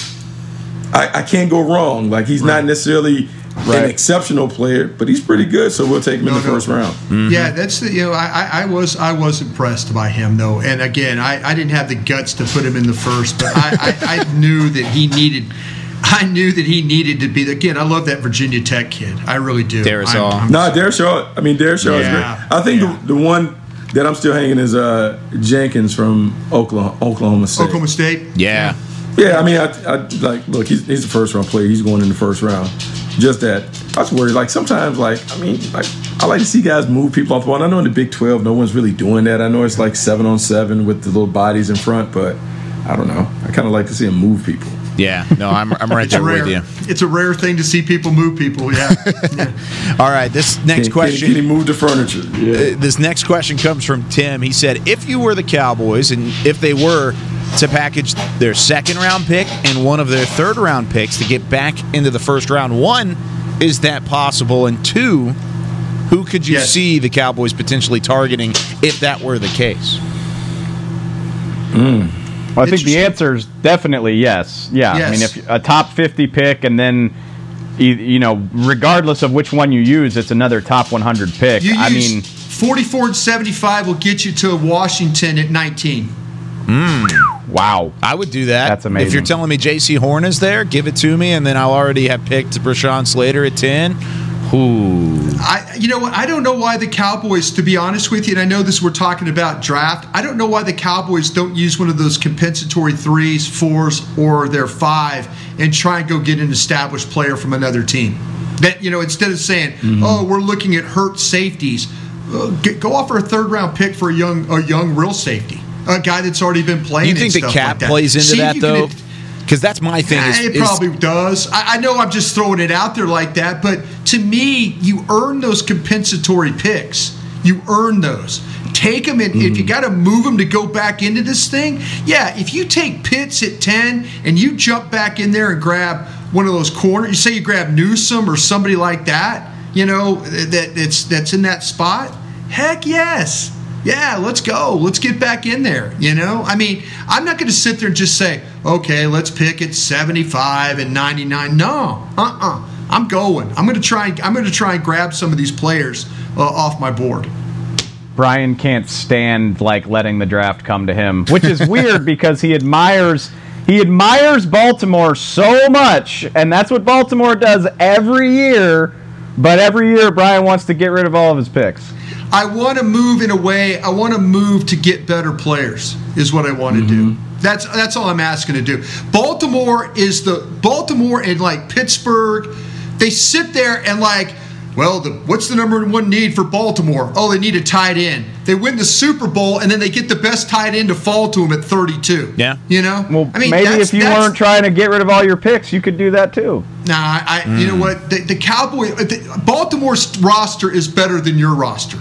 I, I can't go wrong. Like he's not necessarily Right. an exceptional player, but he's pretty good, so we'll take him in the no. first round. Mm-hmm. Yeah, that's the you know I, I, I was I was impressed by him though, and again I, I didn't have the guts to put him in the first, but I, I, I knew that he needed. I knew that he needed to be. Again, I love that Virginia Tech kid. I really do. Darius I'm- Hall. I'm- No, Darrisaw. I mean, Darrisaw is great. I think yeah. the, the one that I'm still hanging is uh, Jenkins from Oklahoma, Oklahoma State. Oklahoma State. yeah. Yeah, I mean, I, I like look. He's, he's a first round player. He's going in the first round. Just that I was worried. Like sometimes, like I mean, like I like to see guys move people off the ball. And I know in the Big Twelve, no one's really doing that. I know it's like seven on seven with the little bodies in front, but I don't know. I kind of like to see them move people. Yeah. No, I'm, I'm right It's there rare. with you. It's a rare thing to see people move people. Yeah. All right. This next Can, question. Can, can he move the furniture? Yeah. Uh, this next question comes from Tim. He said, "If you were the Cowboys, and if they were to package their second round pick and one of their third round picks to get back into the first round, one, is that possible? And two, who could you Yes. see the Cowboys potentially targeting if that were the case?" Hmm. Well, I think the answer is definitely yes. Yeah, I mean, if a top 50 pick and then, you, you know, regardless of which one you use, it's another top 100 pick. You I use mean, 44 and 75 will get you to Washington at 19. wow. I would do that. That's amazing. If you're telling me Jaycee Horn is there, give it to me, and then I'll already have picked Rashawn Slater at ten. Ooh. I, you know what? I don't know why the Cowboys, to be honest with you, and I know this we're talking about draft. I don't know why the Cowboys don't use one of those compensatory threes, fours, or their five, and try and go get an established player from another team. That you know, instead of saying, Mm-hmm. "Oh, we're looking at hurt safeties," uh, get, go offer a third round pick for a young, a young real safety, a guy that's already been playing. You think the stuff cap like plays into See that though? Because that's my thing. Is, it is- probably does. I, I know I'm just throwing it out there like that, but to me, you earn those compensatory picks. You earn those. Take them, and if mm-hmm. you got to move them to go back into this thing, yeah. If you take Pitts at ten and you jump back in there and grab one of those corners, you say you grab Newsome or somebody like that, you know that that's that's in that spot. Heck yes. Yeah, let's go. Let's get back in there. You know, I mean, I'm not going to sit there and just say, okay, let's pick at 75 and 99. No, uh-uh. I'm going. I'm going to try. And, I'm going to try and grab some of these players uh, off my board. Brian can't stand like letting the draft come to him, which is weird because he admires he admires Baltimore so much, and that's what Baltimore does every year. But every year, Brian wants to get rid of all of his picks. I want to move in a way. I want to move to get better players. Is what I want to do. That's that's all I'm asking to do. Baltimore is the Baltimore and like Pittsburgh. They sit there and like, well, the, what's the number one need for Baltimore? Oh, they need a tight end. They win the Super Bowl and then they get the best tight end to fall to them at 32. Yeah. you know. Well, I mean, maybe if you weren't trying to get rid of all your picks, you could do that too. Nah, I, I you know what? The, the Cowboy, uh, the, Baltimore's roster is better than your roster.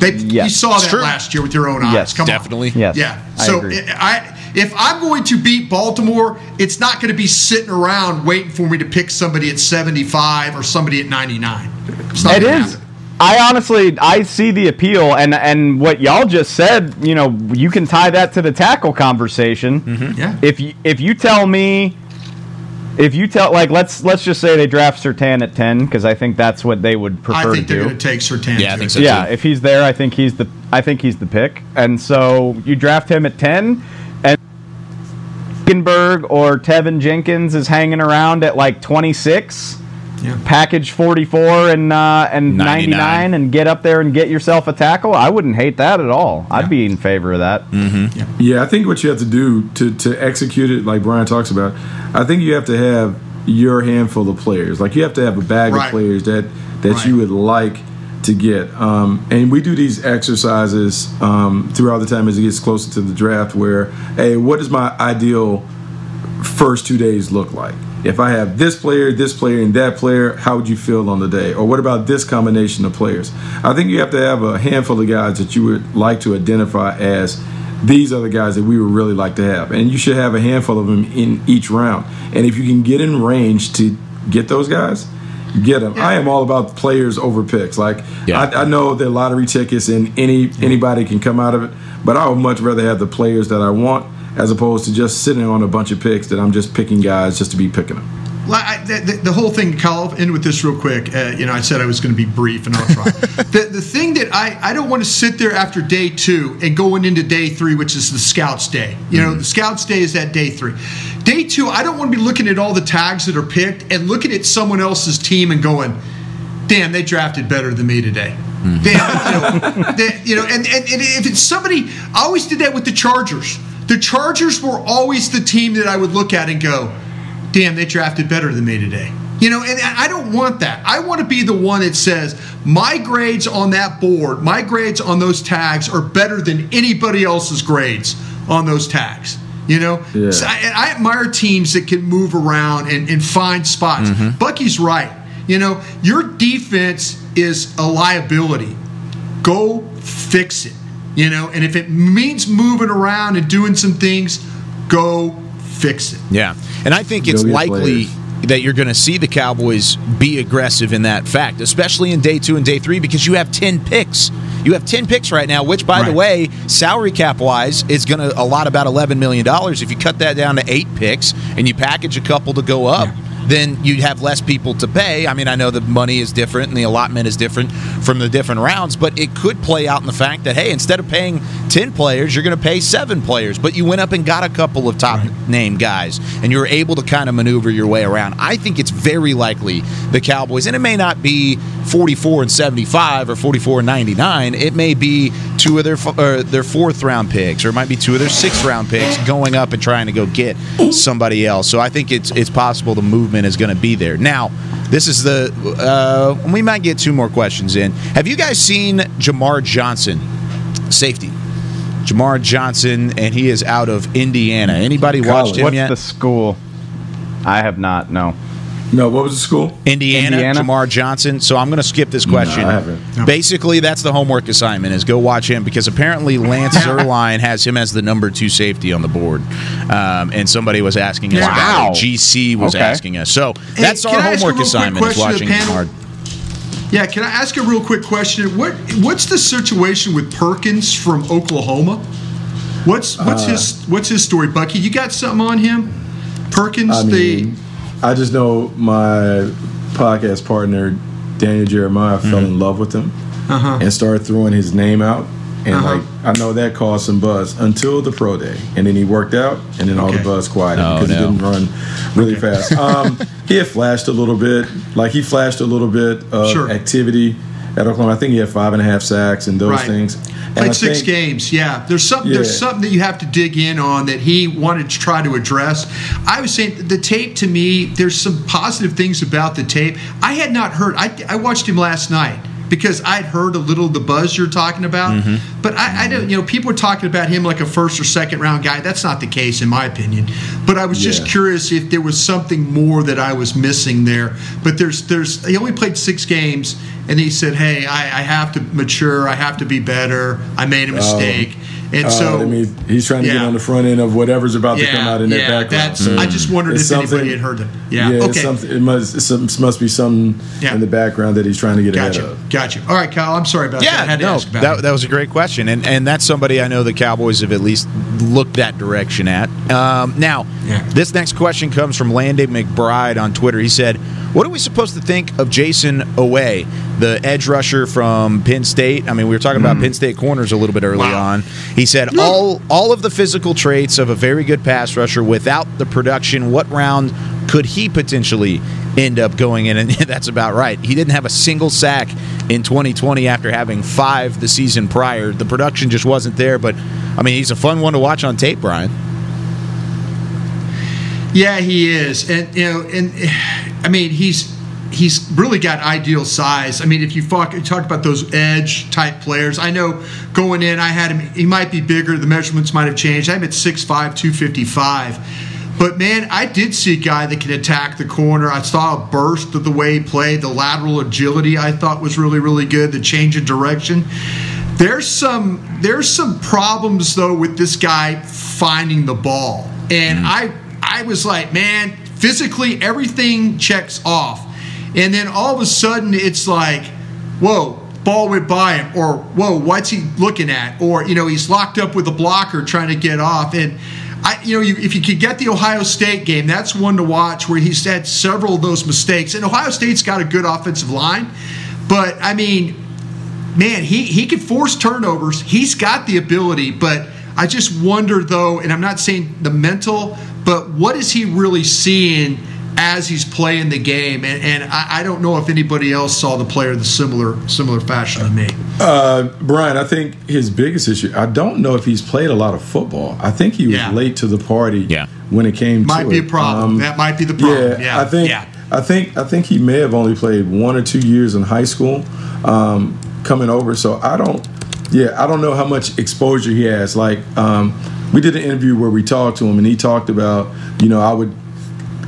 They, You saw that true. last year with your own eyes. Yes, Come definitely. on. Yes, Yeah. I So agree. I, if I'm going to beat Baltimore, it's not going to be sitting around waiting for me to pick somebody at 75 or somebody at 99. It's not It is. happen. I honestly I see the appeal and and what y'all just said, you know, you can tie that to the tackle conversation. Mm-hmm. Yeah. If you if you tell me if you tell like let's let's just say they draft Surtain at 10 because I think that's what they would prefer I think to they're do. going to take Surtain. Yeah, I think so. yeah, too. if he's there, I think he's the I think he's the pick. And so you draft him at 10 and Eichenberg or Teven Jenkins is hanging around at like 26 Yeah. package 44 and uh, and 99. 99 and get up there and get yourself a tackle, I wouldn't hate that at all. I'd be in favor of that. Yeah, I think what you have to do to, to execute it, like Brian talks about, I think you have to have your handful of players. Like you have to have a bag Right. of players that that Right. you would like to get. Um, and we do these exercises um, throughout the time as it gets closer to the draft. Where, hey, what does my ideal first two days look like? If I have this player, this player, and that player, how would you feel on the day? Or what about this combination of players? I think you have to have a handful of guys that you would like to identify as these are the guys that we would really like to have. And you should have a handful of them in each round. And if you can get in range to get those guys, get them. I am all about players over picks. Like Yeah. I, I know they're lottery tickets and any anybody can come out of it, but I would much rather have the players that I want as opposed to just sitting on a bunch of picks that I'm just picking guys just to be picking them. Well, I, the, the, whole thing, Kyle, I'll end with this real quick. Uh, you know, I said I was going to be brief, and I'll try. the, the thing that I, I don't want to sit there after day two and going into day three, which is the Scouts Day. You know, the Scouts Day is that day three. Day two, I don't want to be looking at all the tags that are picked and looking at someone else's team and going, damn, they drafted better than me today. Damn, you know, they- you know and, and, and if it's somebody, I always did that with the Chargers. The Chargers were always the team that I would look at and go, damn, they drafted better than me today. You know, and I don't want that. I want to be the one that says my grades on that board, my grades on those tags are better than anybody else's grades on those tags. You know, Yeah. So I, I admire teams that can move around and, and find spots. Mm-hmm. Bucky's right. You know, your defense is a liability. Go fix it. You know, and if it means moving around and doing some things, go fix it. Yeah. And I think it's likely players. that you're going to see the Cowboys be aggressive in that fact, especially in day two and day three, because you have 10 picks. You have 10 picks right now, which, by the way, salary cap wise, is going to a lot about $11 million. If you cut that down to eight picks and you package a couple to go up, then you'd have less people to pay. I mean, I know the money is different and the allotment is different from the different rounds, but it could play out in the fact that, hey, instead of paying 10 players, you're going to pay seven players, but you went up and got a couple of top name guys and you were able to kind of maneuver your way around. I think it's very likely the Cowboys, and it may not be 44 and 75 or 44 and 99, it may be two of their, or their fourth round picks, or it might be two of their sixth round picks going up and trying to go get somebody else. So I think it's it's possible the movement is going to be there. Now, this is the uh, we might get two more questions in. Have you guys seen Jamar Johnson, safety? Jamar Johnson, and he is out of Indiana. Anybody watched him What's yet? the school? I have not. No. No, what was the school? Indiana, Indiana? Jamar Johnson. So I'm going to skip this question. I haven't. Basically, that's the homework assignment: is go watch him because apparently Lance Zierlein has him as the number two safety on the board, um, and somebody was asking us about Wow. it. GC was Okay. asking us. So Hey, that's can our I ask a homework assignment: is question to watching the? Jamar. Yeah, can I ask a real quick question? What what's the situation with Perkins from Oklahoma? What's what's Uh, his what's his story, Bucky? You got something on him? Perkins, I mean, I just know my podcast partner Daniel Jeremiah fell in love with him Uh-huh. and started throwing his name out. And Uh-huh. like I know that caused some buzz until the pro day, and then he worked out, and then all the buzz quieted Oh, because no. he didn't run really fast. Um, he had flashed a little bit, like he flashed a little bit of Sure. activity at Oklahoma. I think he had five and a half sacks and those Right. things. Played six think- games. Yeah, there's something. Yeah. There's something that you have to dig in on that he wanted to try to address. I was saying the tape to me. There's some positive things about the tape. I had not heard. I, I watched him last night because I'd heard a little of the buzz you're talking about. Mm-hmm. But I, I don't. You know, people are talking about him like a first or second round guy. That's not the case in my opinion. But I was just curious if there was something more that I was missing there. But there's there's he only played six games, and he said, "Hey, I, I have to mature. I have to be better. I made a mistake." And Uh, so I mean, he's trying to get on the front end of whatever's about to come out in yeah, that background. that's- I just wondered it's if anybody had heard that. Yeah, it's okay. something- it must it's some, must be something Yeah. in the background that he's trying to get Gotcha. ahead of. Gotcha. All right, Kyle. I'm sorry about that. I Yeah, had to no, ask about that, it. that was a great question, and and that's somebody I know the Cowboys have at least looked that direction at. Um, now, this next question comes from Landy McBride on Twitter. He said, "What are we supposed to think of Jayson Oweh, the edge rusher from Penn State? I mean, we were talking about hmm. Penn State corners a little bit early on. He said all all of the physical traits of a very good pass rusher without the production. What round could he potentially end up going in? And that's about right. He didn't have a single sack in 2020 after having five the season prior. The production just wasn't there. But I mean, he's a fun one to watch on tape, Brian. Yeah, he is, and you know, and I mean, he's he's really got ideal size. I mean, if you talk, you talk about those edge type players, I know going in, I had him. He might be bigger. The measurements might have changed. I'm at 6'5", 255. But man, I did see a guy that can attack the corner. I saw a burst of the way he played. The lateral agility I thought was really, really good. The change of direction. There's some there's some problems though with this guy finding the ball. And mm. I I was like, man, physically everything checks off. And then all of a sudden it's like, whoa, ball went by him, or whoa, what's he looking at? Or, you know, he's locked up with a blocker trying to get off. And I, you know, if you could get the Ohio State game, that's one to watch where he's had several of those mistakes. And Ohio State's got a good offensive line, but I mean, man, he he could force turnovers. He's got the ability, but I just wonder though, and I'm not saying the mental, but what is he really seeing as he's playing the game? And, and I, I don't know if anybody else saw the player the similar similar fashion to me. Uh, Brian, I think his biggest issue. I don't know if he's played a lot of football. I think he was Yeah. late to the party. Yeah. When it came to football. Might to be it. a problem. Um, that might be the problem. Yeah, I think Yeah. I think I think he may have only played one or two years in high school, um, coming over. So I don't, yeah, I don't know how much exposure he has. Like um, we did an interview where we talked to him, and he talked about, you know, I would,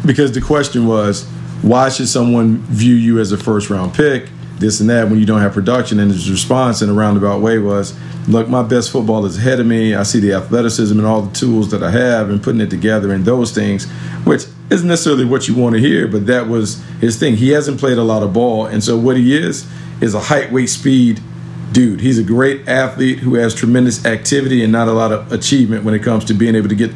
because the question was, why should someone view you as a first round pick? This and that when you don't have production, and his response in a roundabout way was, "Look, my best football is ahead of me. I see the athleticism and all the tools that I have, and putting it together and those things, which isn't necessarily what you want to hear, but that was his thing. He hasn't played a lot of ball, and so what he is is a height, weight, speed dude. He's a great athlete who has tremendous activity and not a lot of achievement when it comes to being able to get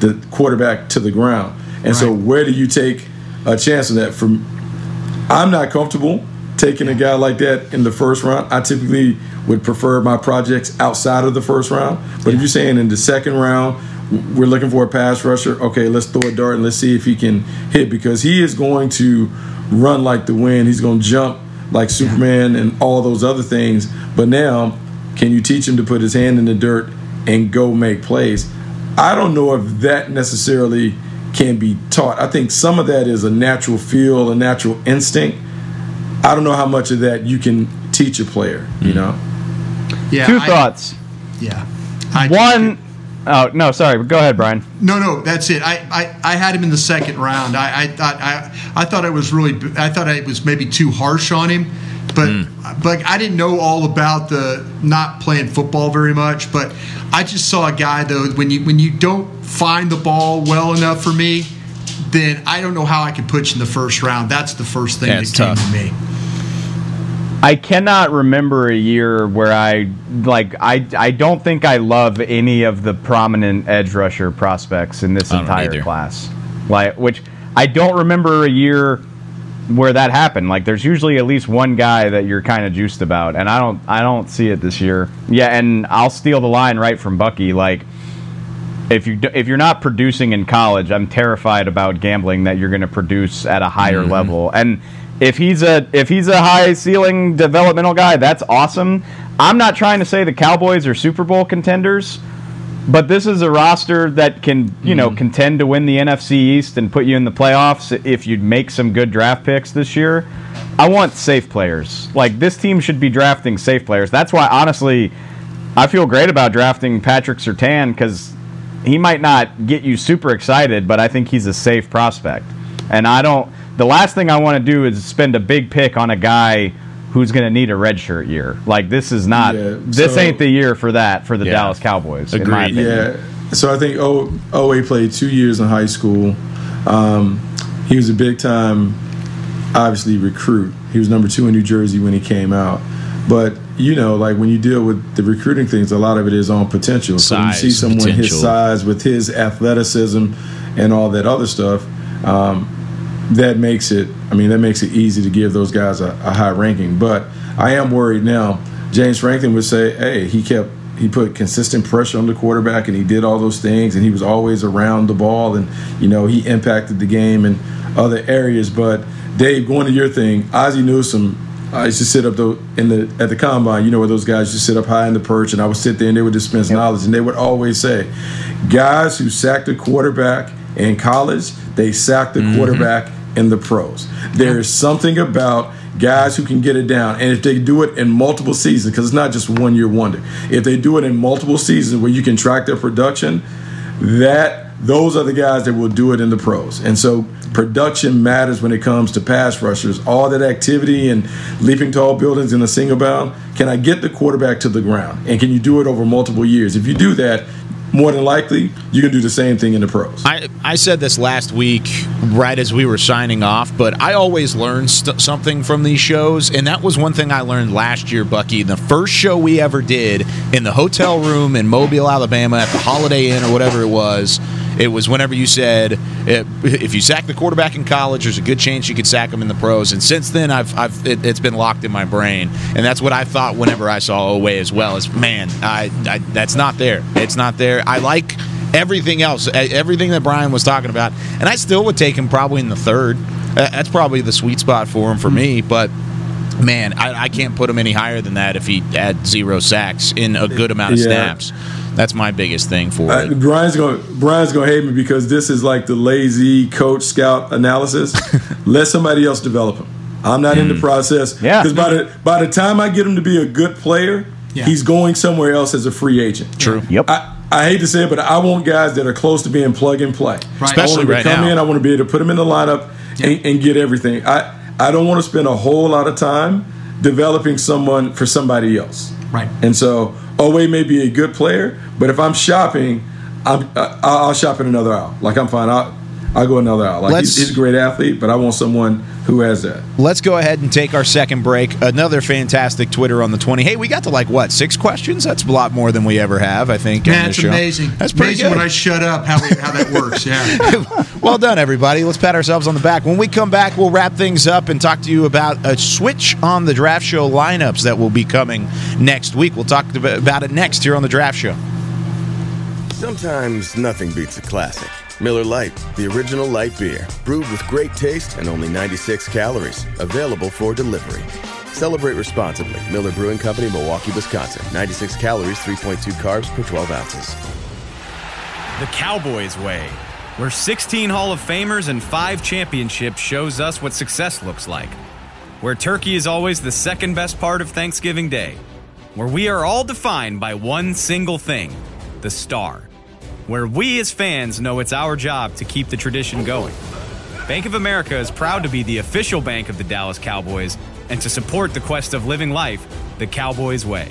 the quarterback to the ground. And so, where do you take a chance on that? From I'm not comfortable taking a guy like that in the first round. I typically would prefer my projects outside of the first round. But if you're saying in the second round, we're looking for a pass rusher, okay, let's throw a dart and let's see if he can hit because he is going to run like the wind. He's going to jump like Superman and all those other things. But now, can you teach him to put his hand in the dirt and go make plays? I don't know if that necessarily can be taught. I think some of that is a natural feel, a natural instinct. I don't know how much of that you can teach a player, you hmm. know? Yeah, Two I- thoughts. Yeah. One, oh no, sorry. Go ahead, Brian. No, no, that's it. I, I, I had him in the second round. I, I thought I, I thought I was really I thought I was maybe too harsh on him, but hmm. but I didn't know all about the not playing football very much. But I just saw a guy though when you when you don't find the ball well enough for me, then I don't know how I can put you in the first round. That's the first thing Yeah, that came tough. to me. I cannot remember a year where I like I I don't think I love any of the prominent edge rusher prospects in this entire class. Like which I don't remember a year where that happened. Like there's usually at least one guy that you're kind of juiced about and I don't I don't see it this year. Yeah, and I'll steal the line right from Bucky like if you if you're not producing in college, I'm terrified about gambling that you're going to produce at a higher level. And if he's a if he's a high ceiling developmental guy, that's awesome. I'm not trying to say the Cowboys are Super Bowl contenders, but this is a roster that can you know mm-hmm. contend to win the NFC East and put you in the playoffs if you make some good draft picks this year. I want safe players. Like this team should be drafting safe players. That's why honestly, I feel great about drafting Patrick Surtain because he might not get you super excited, but I think he's a safe prospect. And I don't. The last thing I want to do is spend a big pick on a guy who's going to need a redshirt year. Like this is not. Yeah, this so- ain't the year for that for the Yeah. Dallas Cowboys. in my Agreed. Yeah. So I think o- Oweh played two years in high school. Um, he was a big time, obviously, recruit. He was number two in New Jersey when he came out. But, you know, like when you deal with the recruiting things, a lot of it is on potential. so when you Size, see someone potential. his size with his athleticism and all that other stuff, um, that makes it i mean that makes it easy to give those guys a, a high ranking. But i am worried now. James franklin would say hey he kept he put consistent pressure on the quarterback and he did all those things and he was always around the ball and you know he impacted the game in other areas. But dave going to your thing ozzie newsome I used to sit up though in the at the combine. You know where those guys just sit up high in the perch, and I would sit there and they would dispense knowledge, and they would always say, "Guys who sacked a quarterback in college, they sacked the mm-hmm. quarterback in the pros." There is something about guys who can get it down, and if they do it in multiple seasons, because it's not just one year wonder. If they do it in multiple seasons where you can track their production, that those are the guys that will do it in the pros. And so production matters when it comes to pass rushers. All that activity and leaping tall buildings in a single bound. Can I get the quarterback to the ground? And can you do it over multiple years? If you do that, more than likely, you can do the same thing in the pros. I, I said this last week, right as we were signing off, but I always learn st- something from these shows, and that was one thing I learned last year, Bucky. The first show we ever did in the hotel room in Mobile, Alabama, at the Holiday Inn or whatever it was. It was whenever you said if you sack the quarterback in college, there's a good chance you could sack him in the pros. And since then, I've, I've it, it's been locked in my brain, and that's what I thought whenever I saw Oweh as well. Is man, I, I that's not there. It's not there. I like everything else, everything that Brian was talking about, and I still would take him probably in the third. That's probably the sweet spot for him for me, but. Man, I, I can't put him any higher than that if he had zero sacks in a good amount of Yeah. snaps. That's my biggest thing for Uh, it. Brian's going Brian's going to hate me because this is like the lazy coach scout analysis. Let somebody else develop him. I'm not in the process. Yeah. Because by the by the time I get him to be a good player, Yeah. he's going somewhere else as a free agent. True. Yep. I, I hate to say it, but I want guys that are close to being plug and play. Right. Especially I want them right to come now. in. I want to be able to put them in the lineup and, and get everything. I I don't want to spend a whole lot of time developing someone for somebody else. Right. And so Oweh may be a good player, but if I'm shopping, I'm, I, I'll shop in another aisle. Like I'm fine. I'll, I'll go another aisle. Like he's, he's a great athlete, but I want someone who has that. Let's go ahead and take our second break. Another fantastic Twitter on the 20. Hey, we got to like, what, six questions? That's a lot more than we ever have, I think. on Man, this show. amazing. That's pretty amazing good. when I shut up how, we, how that works. Yeah. well done, everybody. Let's pat ourselves on the back. When we come back, we'll wrap things up and talk to you about a switch on the draft show lineups that will be coming next week. We'll talk about it next here on the draft show. Sometimes nothing beats a classic. Miller Lite, the original light beer, brewed with great taste and only 96 calories, available for delivery. Celebrate responsibly. Miller Brewing Company, Milwaukee, Wisconsin. 96 calories, 3.2 carbs per 12 ounces. The Cowboys way, where 16 Hall of Famers and 5 championships shows us what success looks like. Where turkey is always the second best part of Thanksgiving Day. Where we are all defined by one single thing the star. Where we as fans know it's our job to keep the tradition going. Bank of America is proud to be the official bank of the Dallas Cowboys and to support the quest of living life the Cowboys way.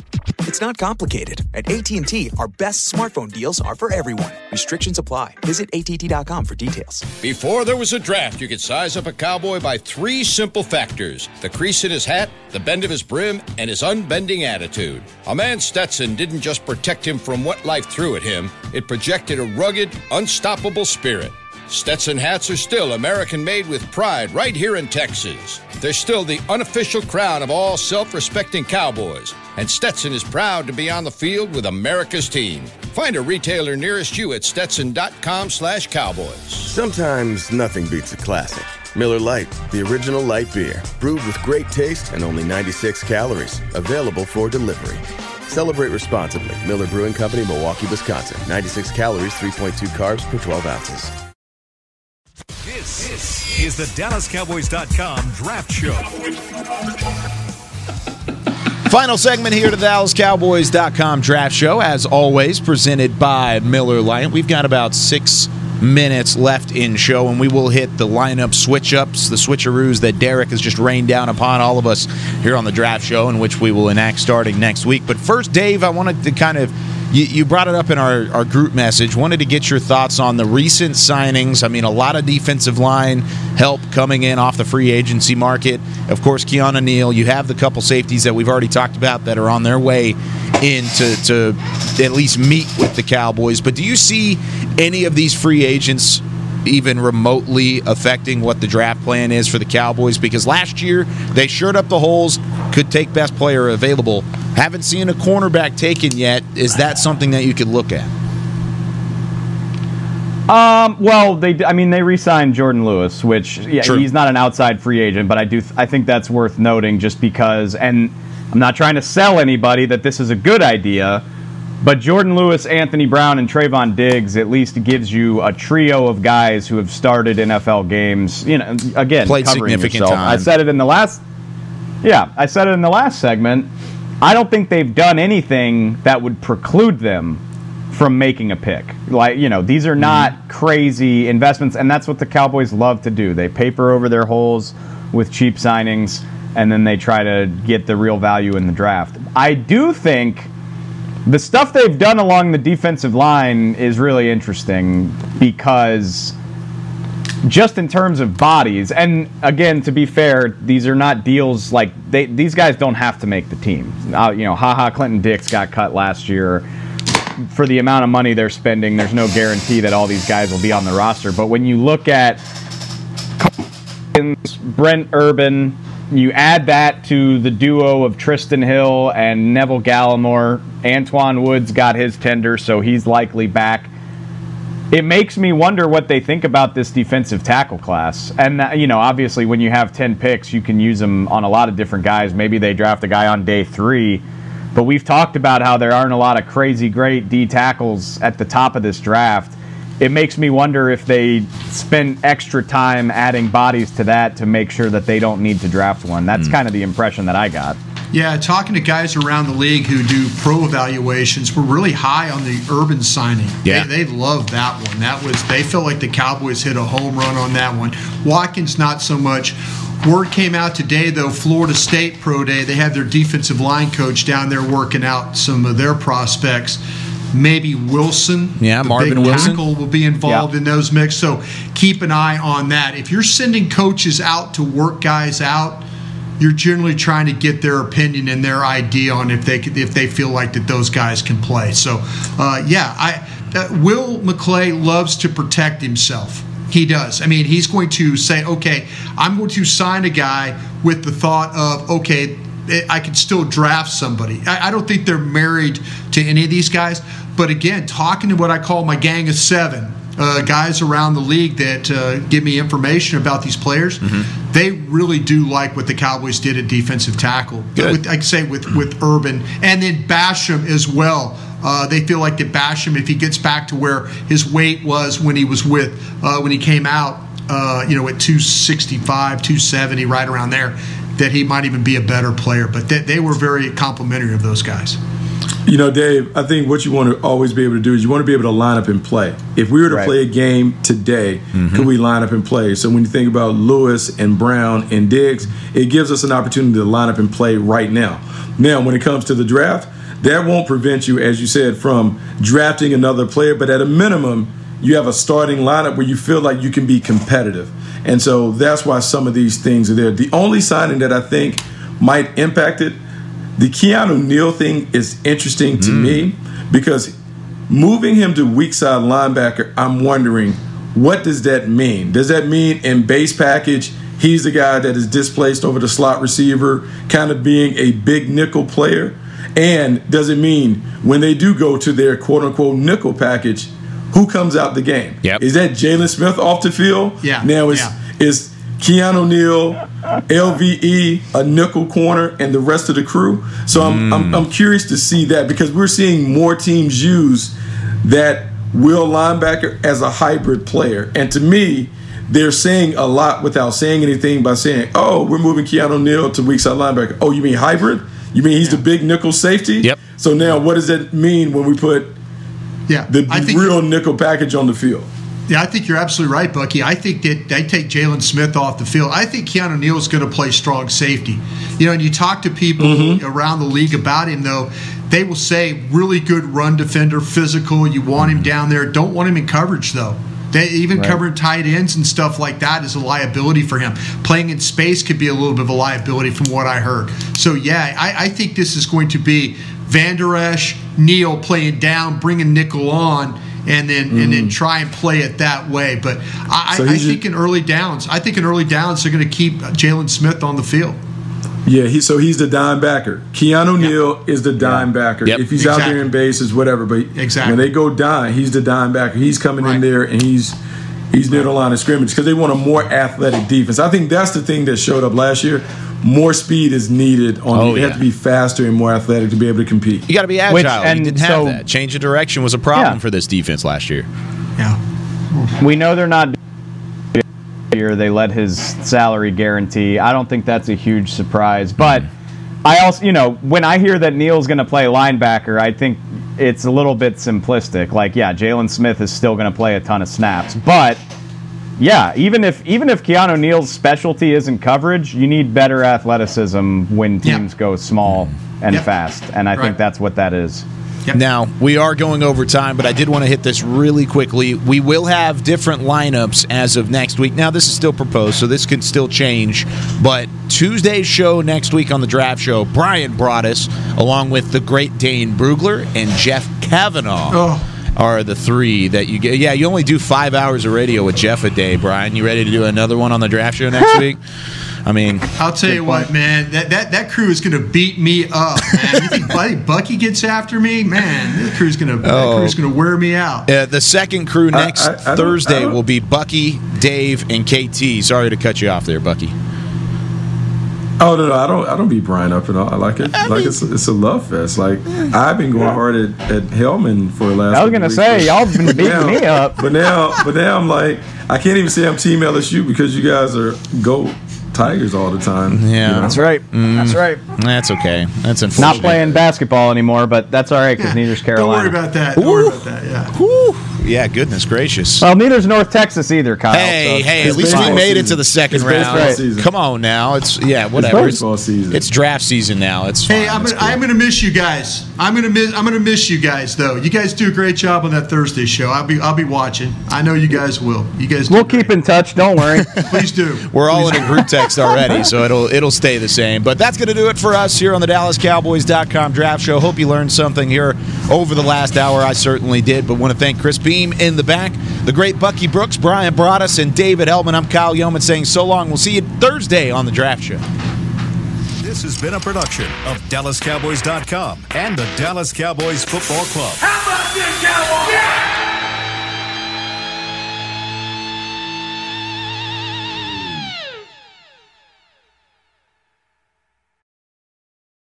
It's not complicated. At AT&T, our best smartphone deals are for everyone. Restrictions apply. Visit att.com for details. Before there was a draft, you could size up a cowboy by three simple factors the crease in his hat, the bend of his brim, and his unbending attitude. A man Stetson didn't just protect him from what life threw at him, it projected a rugged, unstoppable spirit. Stetson hats are still American made with pride right here in Texas. They're still the unofficial crown of all self respecting cowboys, and Stetson is proud to be on the field with America's team. Find a retailer nearest you at stetson.com slash cowboys. Sometimes nothing beats a classic. Miller Lite, the original light beer, brewed with great taste and only 96 calories, available for delivery. Celebrate responsibly. Miller Brewing Company, Milwaukee, Wisconsin. 96 calories, 3.2 carbs per 12 ounces. Is the DallasCowboys.com Draft Show. Final segment here to the DallasCowboys.com draft show, as always, presented by Miller Lite. We've got about six minutes left in show, and we will hit the lineup switch ups, the switcheroos that Derek has just rained down upon all of us here on the draft show, in which we will enact starting next week. But first, Dave, I wanted to kind of you, brought it up in our, our group message. Wanted to get your thoughts on the recent signings. I mean, a lot of defensive line help coming in off the free agency market. Of course, Keanu Neal. You have the couple safeties that we've already talked about that are on their way in to, to at least meet with the Cowboys. But do you see any of these free agents even remotely affecting what the draft plan is for the Cowboys because last year they shored up the holes, could take best player available. Haven't seen a cornerback taken yet. Is that something that you could look at? Um, well, they I mean they re-signed Jourdan Lewis, which yeah, True. he's not an outside free agent, but I do I think that's worth noting just because and I'm not trying to sell anybody that this is a good idea but Jourdan Lewis, Anthony Brown, and Trevon Diggs at least gives you a trio of guys who have started NFL games. You know, again, played significant yourself. time. I said it in the last. Yeah, I said it in the last segment. I don't think they've done anything that would preclude them from making a pick. Like, you know, these are not mm-hmm. crazy investments, and that's what the Cowboys love to do. They paper over their holes with cheap signings, and then they try to get the real value in the draft. I do think the stuff they've done along the defensive line is really interesting because just in terms of bodies, and again, to be fair, these are not deals like they, these guys don't have to make the team. Uh, you know, haha, Clinton Dix got cut last year. For the amount of money they're spending, there's no guarantee that all these guys will be on the roster. But when you look at Brent Urban, you add that to the duo of Trysten Hill and Neville Gallimore. Antwaun Woods got his tender, so he's likely back. It makes me wonder what they think about this defensive tackle class. And, uh, you know, obviously, when you have 10 picks, you can use them on a lot of different guys. Maybe they draft a guy on day three. But we've talked about how there aren't a lot of crazy great D tackles at the top of this draft it makes me wonder if they spend extra time adding bodies to that to make sure that they don't need to draft one. That's mm. kind of the impression that I got. Yeah, talking to guys around the league who do pro evaluations, we're really high on the Urban signing. Yeah, they, they love that one. That was they felt like the Cowboys hit a home run on that one. Watkins not so much. Word came out today though, Florida State pro day. They have their defensive line coach down there working out some of their prospects maybe Wilson. Yeah, Marvin Wilson will be involved in those mix. So keep an eye on that. If you're sending coaches out to work guys out, you're generally trying to get their opinion and their idea on if they if they feel like that those guys can play. So, uh, yeah, I uh, Will McClay loves to protect himself. He does. I mean, he's going to say, okay, I'm going to sign a guy with the thought of, okay, I can still draft somebody. I, I, don't think they're married to any of these guys. But again, talking to what I call my gang of seven, uh, guys around the league that uh, give me information about these players, mm-hmm. they really do like what the Cowboys did at defensive tackle. Good. With, I could say with with Urban and then Basham as well. Uh, they feel like that Basham, if he gets back to where his weight was when he was with uh, when he came out, uh, you know, at 265, 270, right around there, that he might even be a better player. But they, they were very complimentary of those guys. You know, Dave, I think what you want to always be able to do is you want to be able to line up and play. If we were to right. play a game today, mm-hmm. could we line up and play? So when you think about Lewis and Brown and Diggs, it gives us an opportunity to line up and play right now. Now, when it comes to the draft, that won't prevent you, as you said, from drafting another player, but at a minimum, you have a starting lineup where you feel like you can be competitive. And so that's why some of these things are there. The only signing that I think might impact it the Keanu Neal thing is interesting to mm. me because moving him to weak side linebacker, I'm wondering what does that mean? Does that mean in base package he's the guy that is displaced over the slot receiver, kind of being a big nickel player? And does it mean when they do go to their quote unquote nickel package, who comes out the game? Yep. Is that Jaylon Smith off the field? Yeah. Now is yeah. is Keanu Neal, LVE, a nickel corner, and the rest of the crew. So I'm, mm. I'm, I'm curious to see that because we're seeing more teams use that will linebacker as a hybrid player. And to me, they're saying a lot without saying anything by saying, oh, we're moving Keanu Neal to weak side linebacker. Oh, you mean hybrid? You mean he's the big nickel safety? Yep. So now what does that mean when we put Yeah, the I real nickel package on the field? Yeah, I think you're absolutely right, Bucky. I think that they take Jaylon Smith off the field. I think Keanu Neal is going to play strong safety. You know, and you talk to people Mm-hmm. around the league about him, though, they will say really good run defender, physical. You want him down there. Don't want him in coverage, though. They, even Right. covering tight ends and stuff like that is a liability for him. Playing in space could be a little bit of a liability, from what I heard. So yeah, I, I think this is going to be Vander Esch, Neal playing down, bringing nickel on, and then and then mm. try and play it that way. But I, So I, I he's think in early downs, I think in early downs they're going to keep Jaylon Smith on the field. Yeah, he so he's the dime backer. Keanu Neal is the dime backer. Yep. If he's out there in bases, whatever. But Exactly. when they go dime, he's the dime backer. He's coming in there and he's he's near the line of scrimmage because they want a more athletic defense. I think that's the thing that showed up last year. More speed is needed on. Oh, you have to be faster and more athletic to be able to compete. You got to be agile. Which- you didn't have that. Change of direction was a problem Yeah. for this defense last year. Yeah. We know they're not here. They let his salary guarantee. I don't think that's a huge surprise. But I also, you know, when I hear that Neal's going to play linebacker, I think it's a little bit simplistic. Like, yeah, Jaylon Smith is still going to play a ton of snaps, but yeah, even if even if Keanu Neal's specialty isn't coverage, you need better athleticism when Yeah. teams go small and Yep. fast, and I Right. think that's what that is. Yep. Now, we are going over time, but I did want to hit this really quickly. We will have different lineups as of next week. Now, this is still proposed, so this can still change. But Tuesday's show next week on the draft show, Brian brought us, along with the great Dane Brugler and Jeff Kavanaugh. Oh. Are the three that you get? Yeah, you only do five hours of radio with Jeff a day, Brian. You ready to do another one on the draft show next week? I mean, I'll tell you what, man. That, that that crew is going to beat me up, man. You think Buddy Bucky gets after me, man? That crew's going to that Oh. crew's going to wear me out. Uh, the second crew next I- I I Thursday will be Bucky, Dave, and KT. Sorry to cut you off there, Bucky. Oh no, no, I don't. I don't beat Brian up at all. I like it. like it's, it's a love fest. Like I've been going hard at, at Helman for the last. I was gonna weeks, say but y'all been beating now- me up. But now, but now I'm like, I can't even say I'm Team LSU because you guys are go Tigers all the time. Yeah. you know? That's right. Mm. That's right. That's okay. That's unfortunate. Not playing basketball anymore, but that's all right because neither's Carolina. Don't worry about that. Don't worry about that. Yeah. Whew. Yeah, goodness gracious. Well, neither's North Texas either, Kyle. Hey, so hey! At least we fine. made it to the second It's round. baseball season. Come on now, it's yeah, whatever. It's, baseball season. it's draft season now. It's fine. Hey, I'm gonna, I'm gonna miss you guys. I'm gonna miss I'm gonna miss you guys though. You guys do a great job on that Thursday show. I'll be I'll be watching. I know you guys will. You guys. Do We'll great. keep in touch. Don't worry. Please do. We're all in a group text already, so it'll it'll stay the same. But that's going to do it for us here on the DallasCowboys.com Draft Show. Hope you learned something here over the last hour. I certainly did. But want to thank Chris Beam in the back, the great Bucky Brooks, Brian Broaddus, and David Helman. I'm Kyle Youmans saying so long. We'll see you Thursday on the Draft Show. This has been a production of DallasCowboys.com and the Dallas Cowboys Football Club. How about this, Cowboys? Yeah!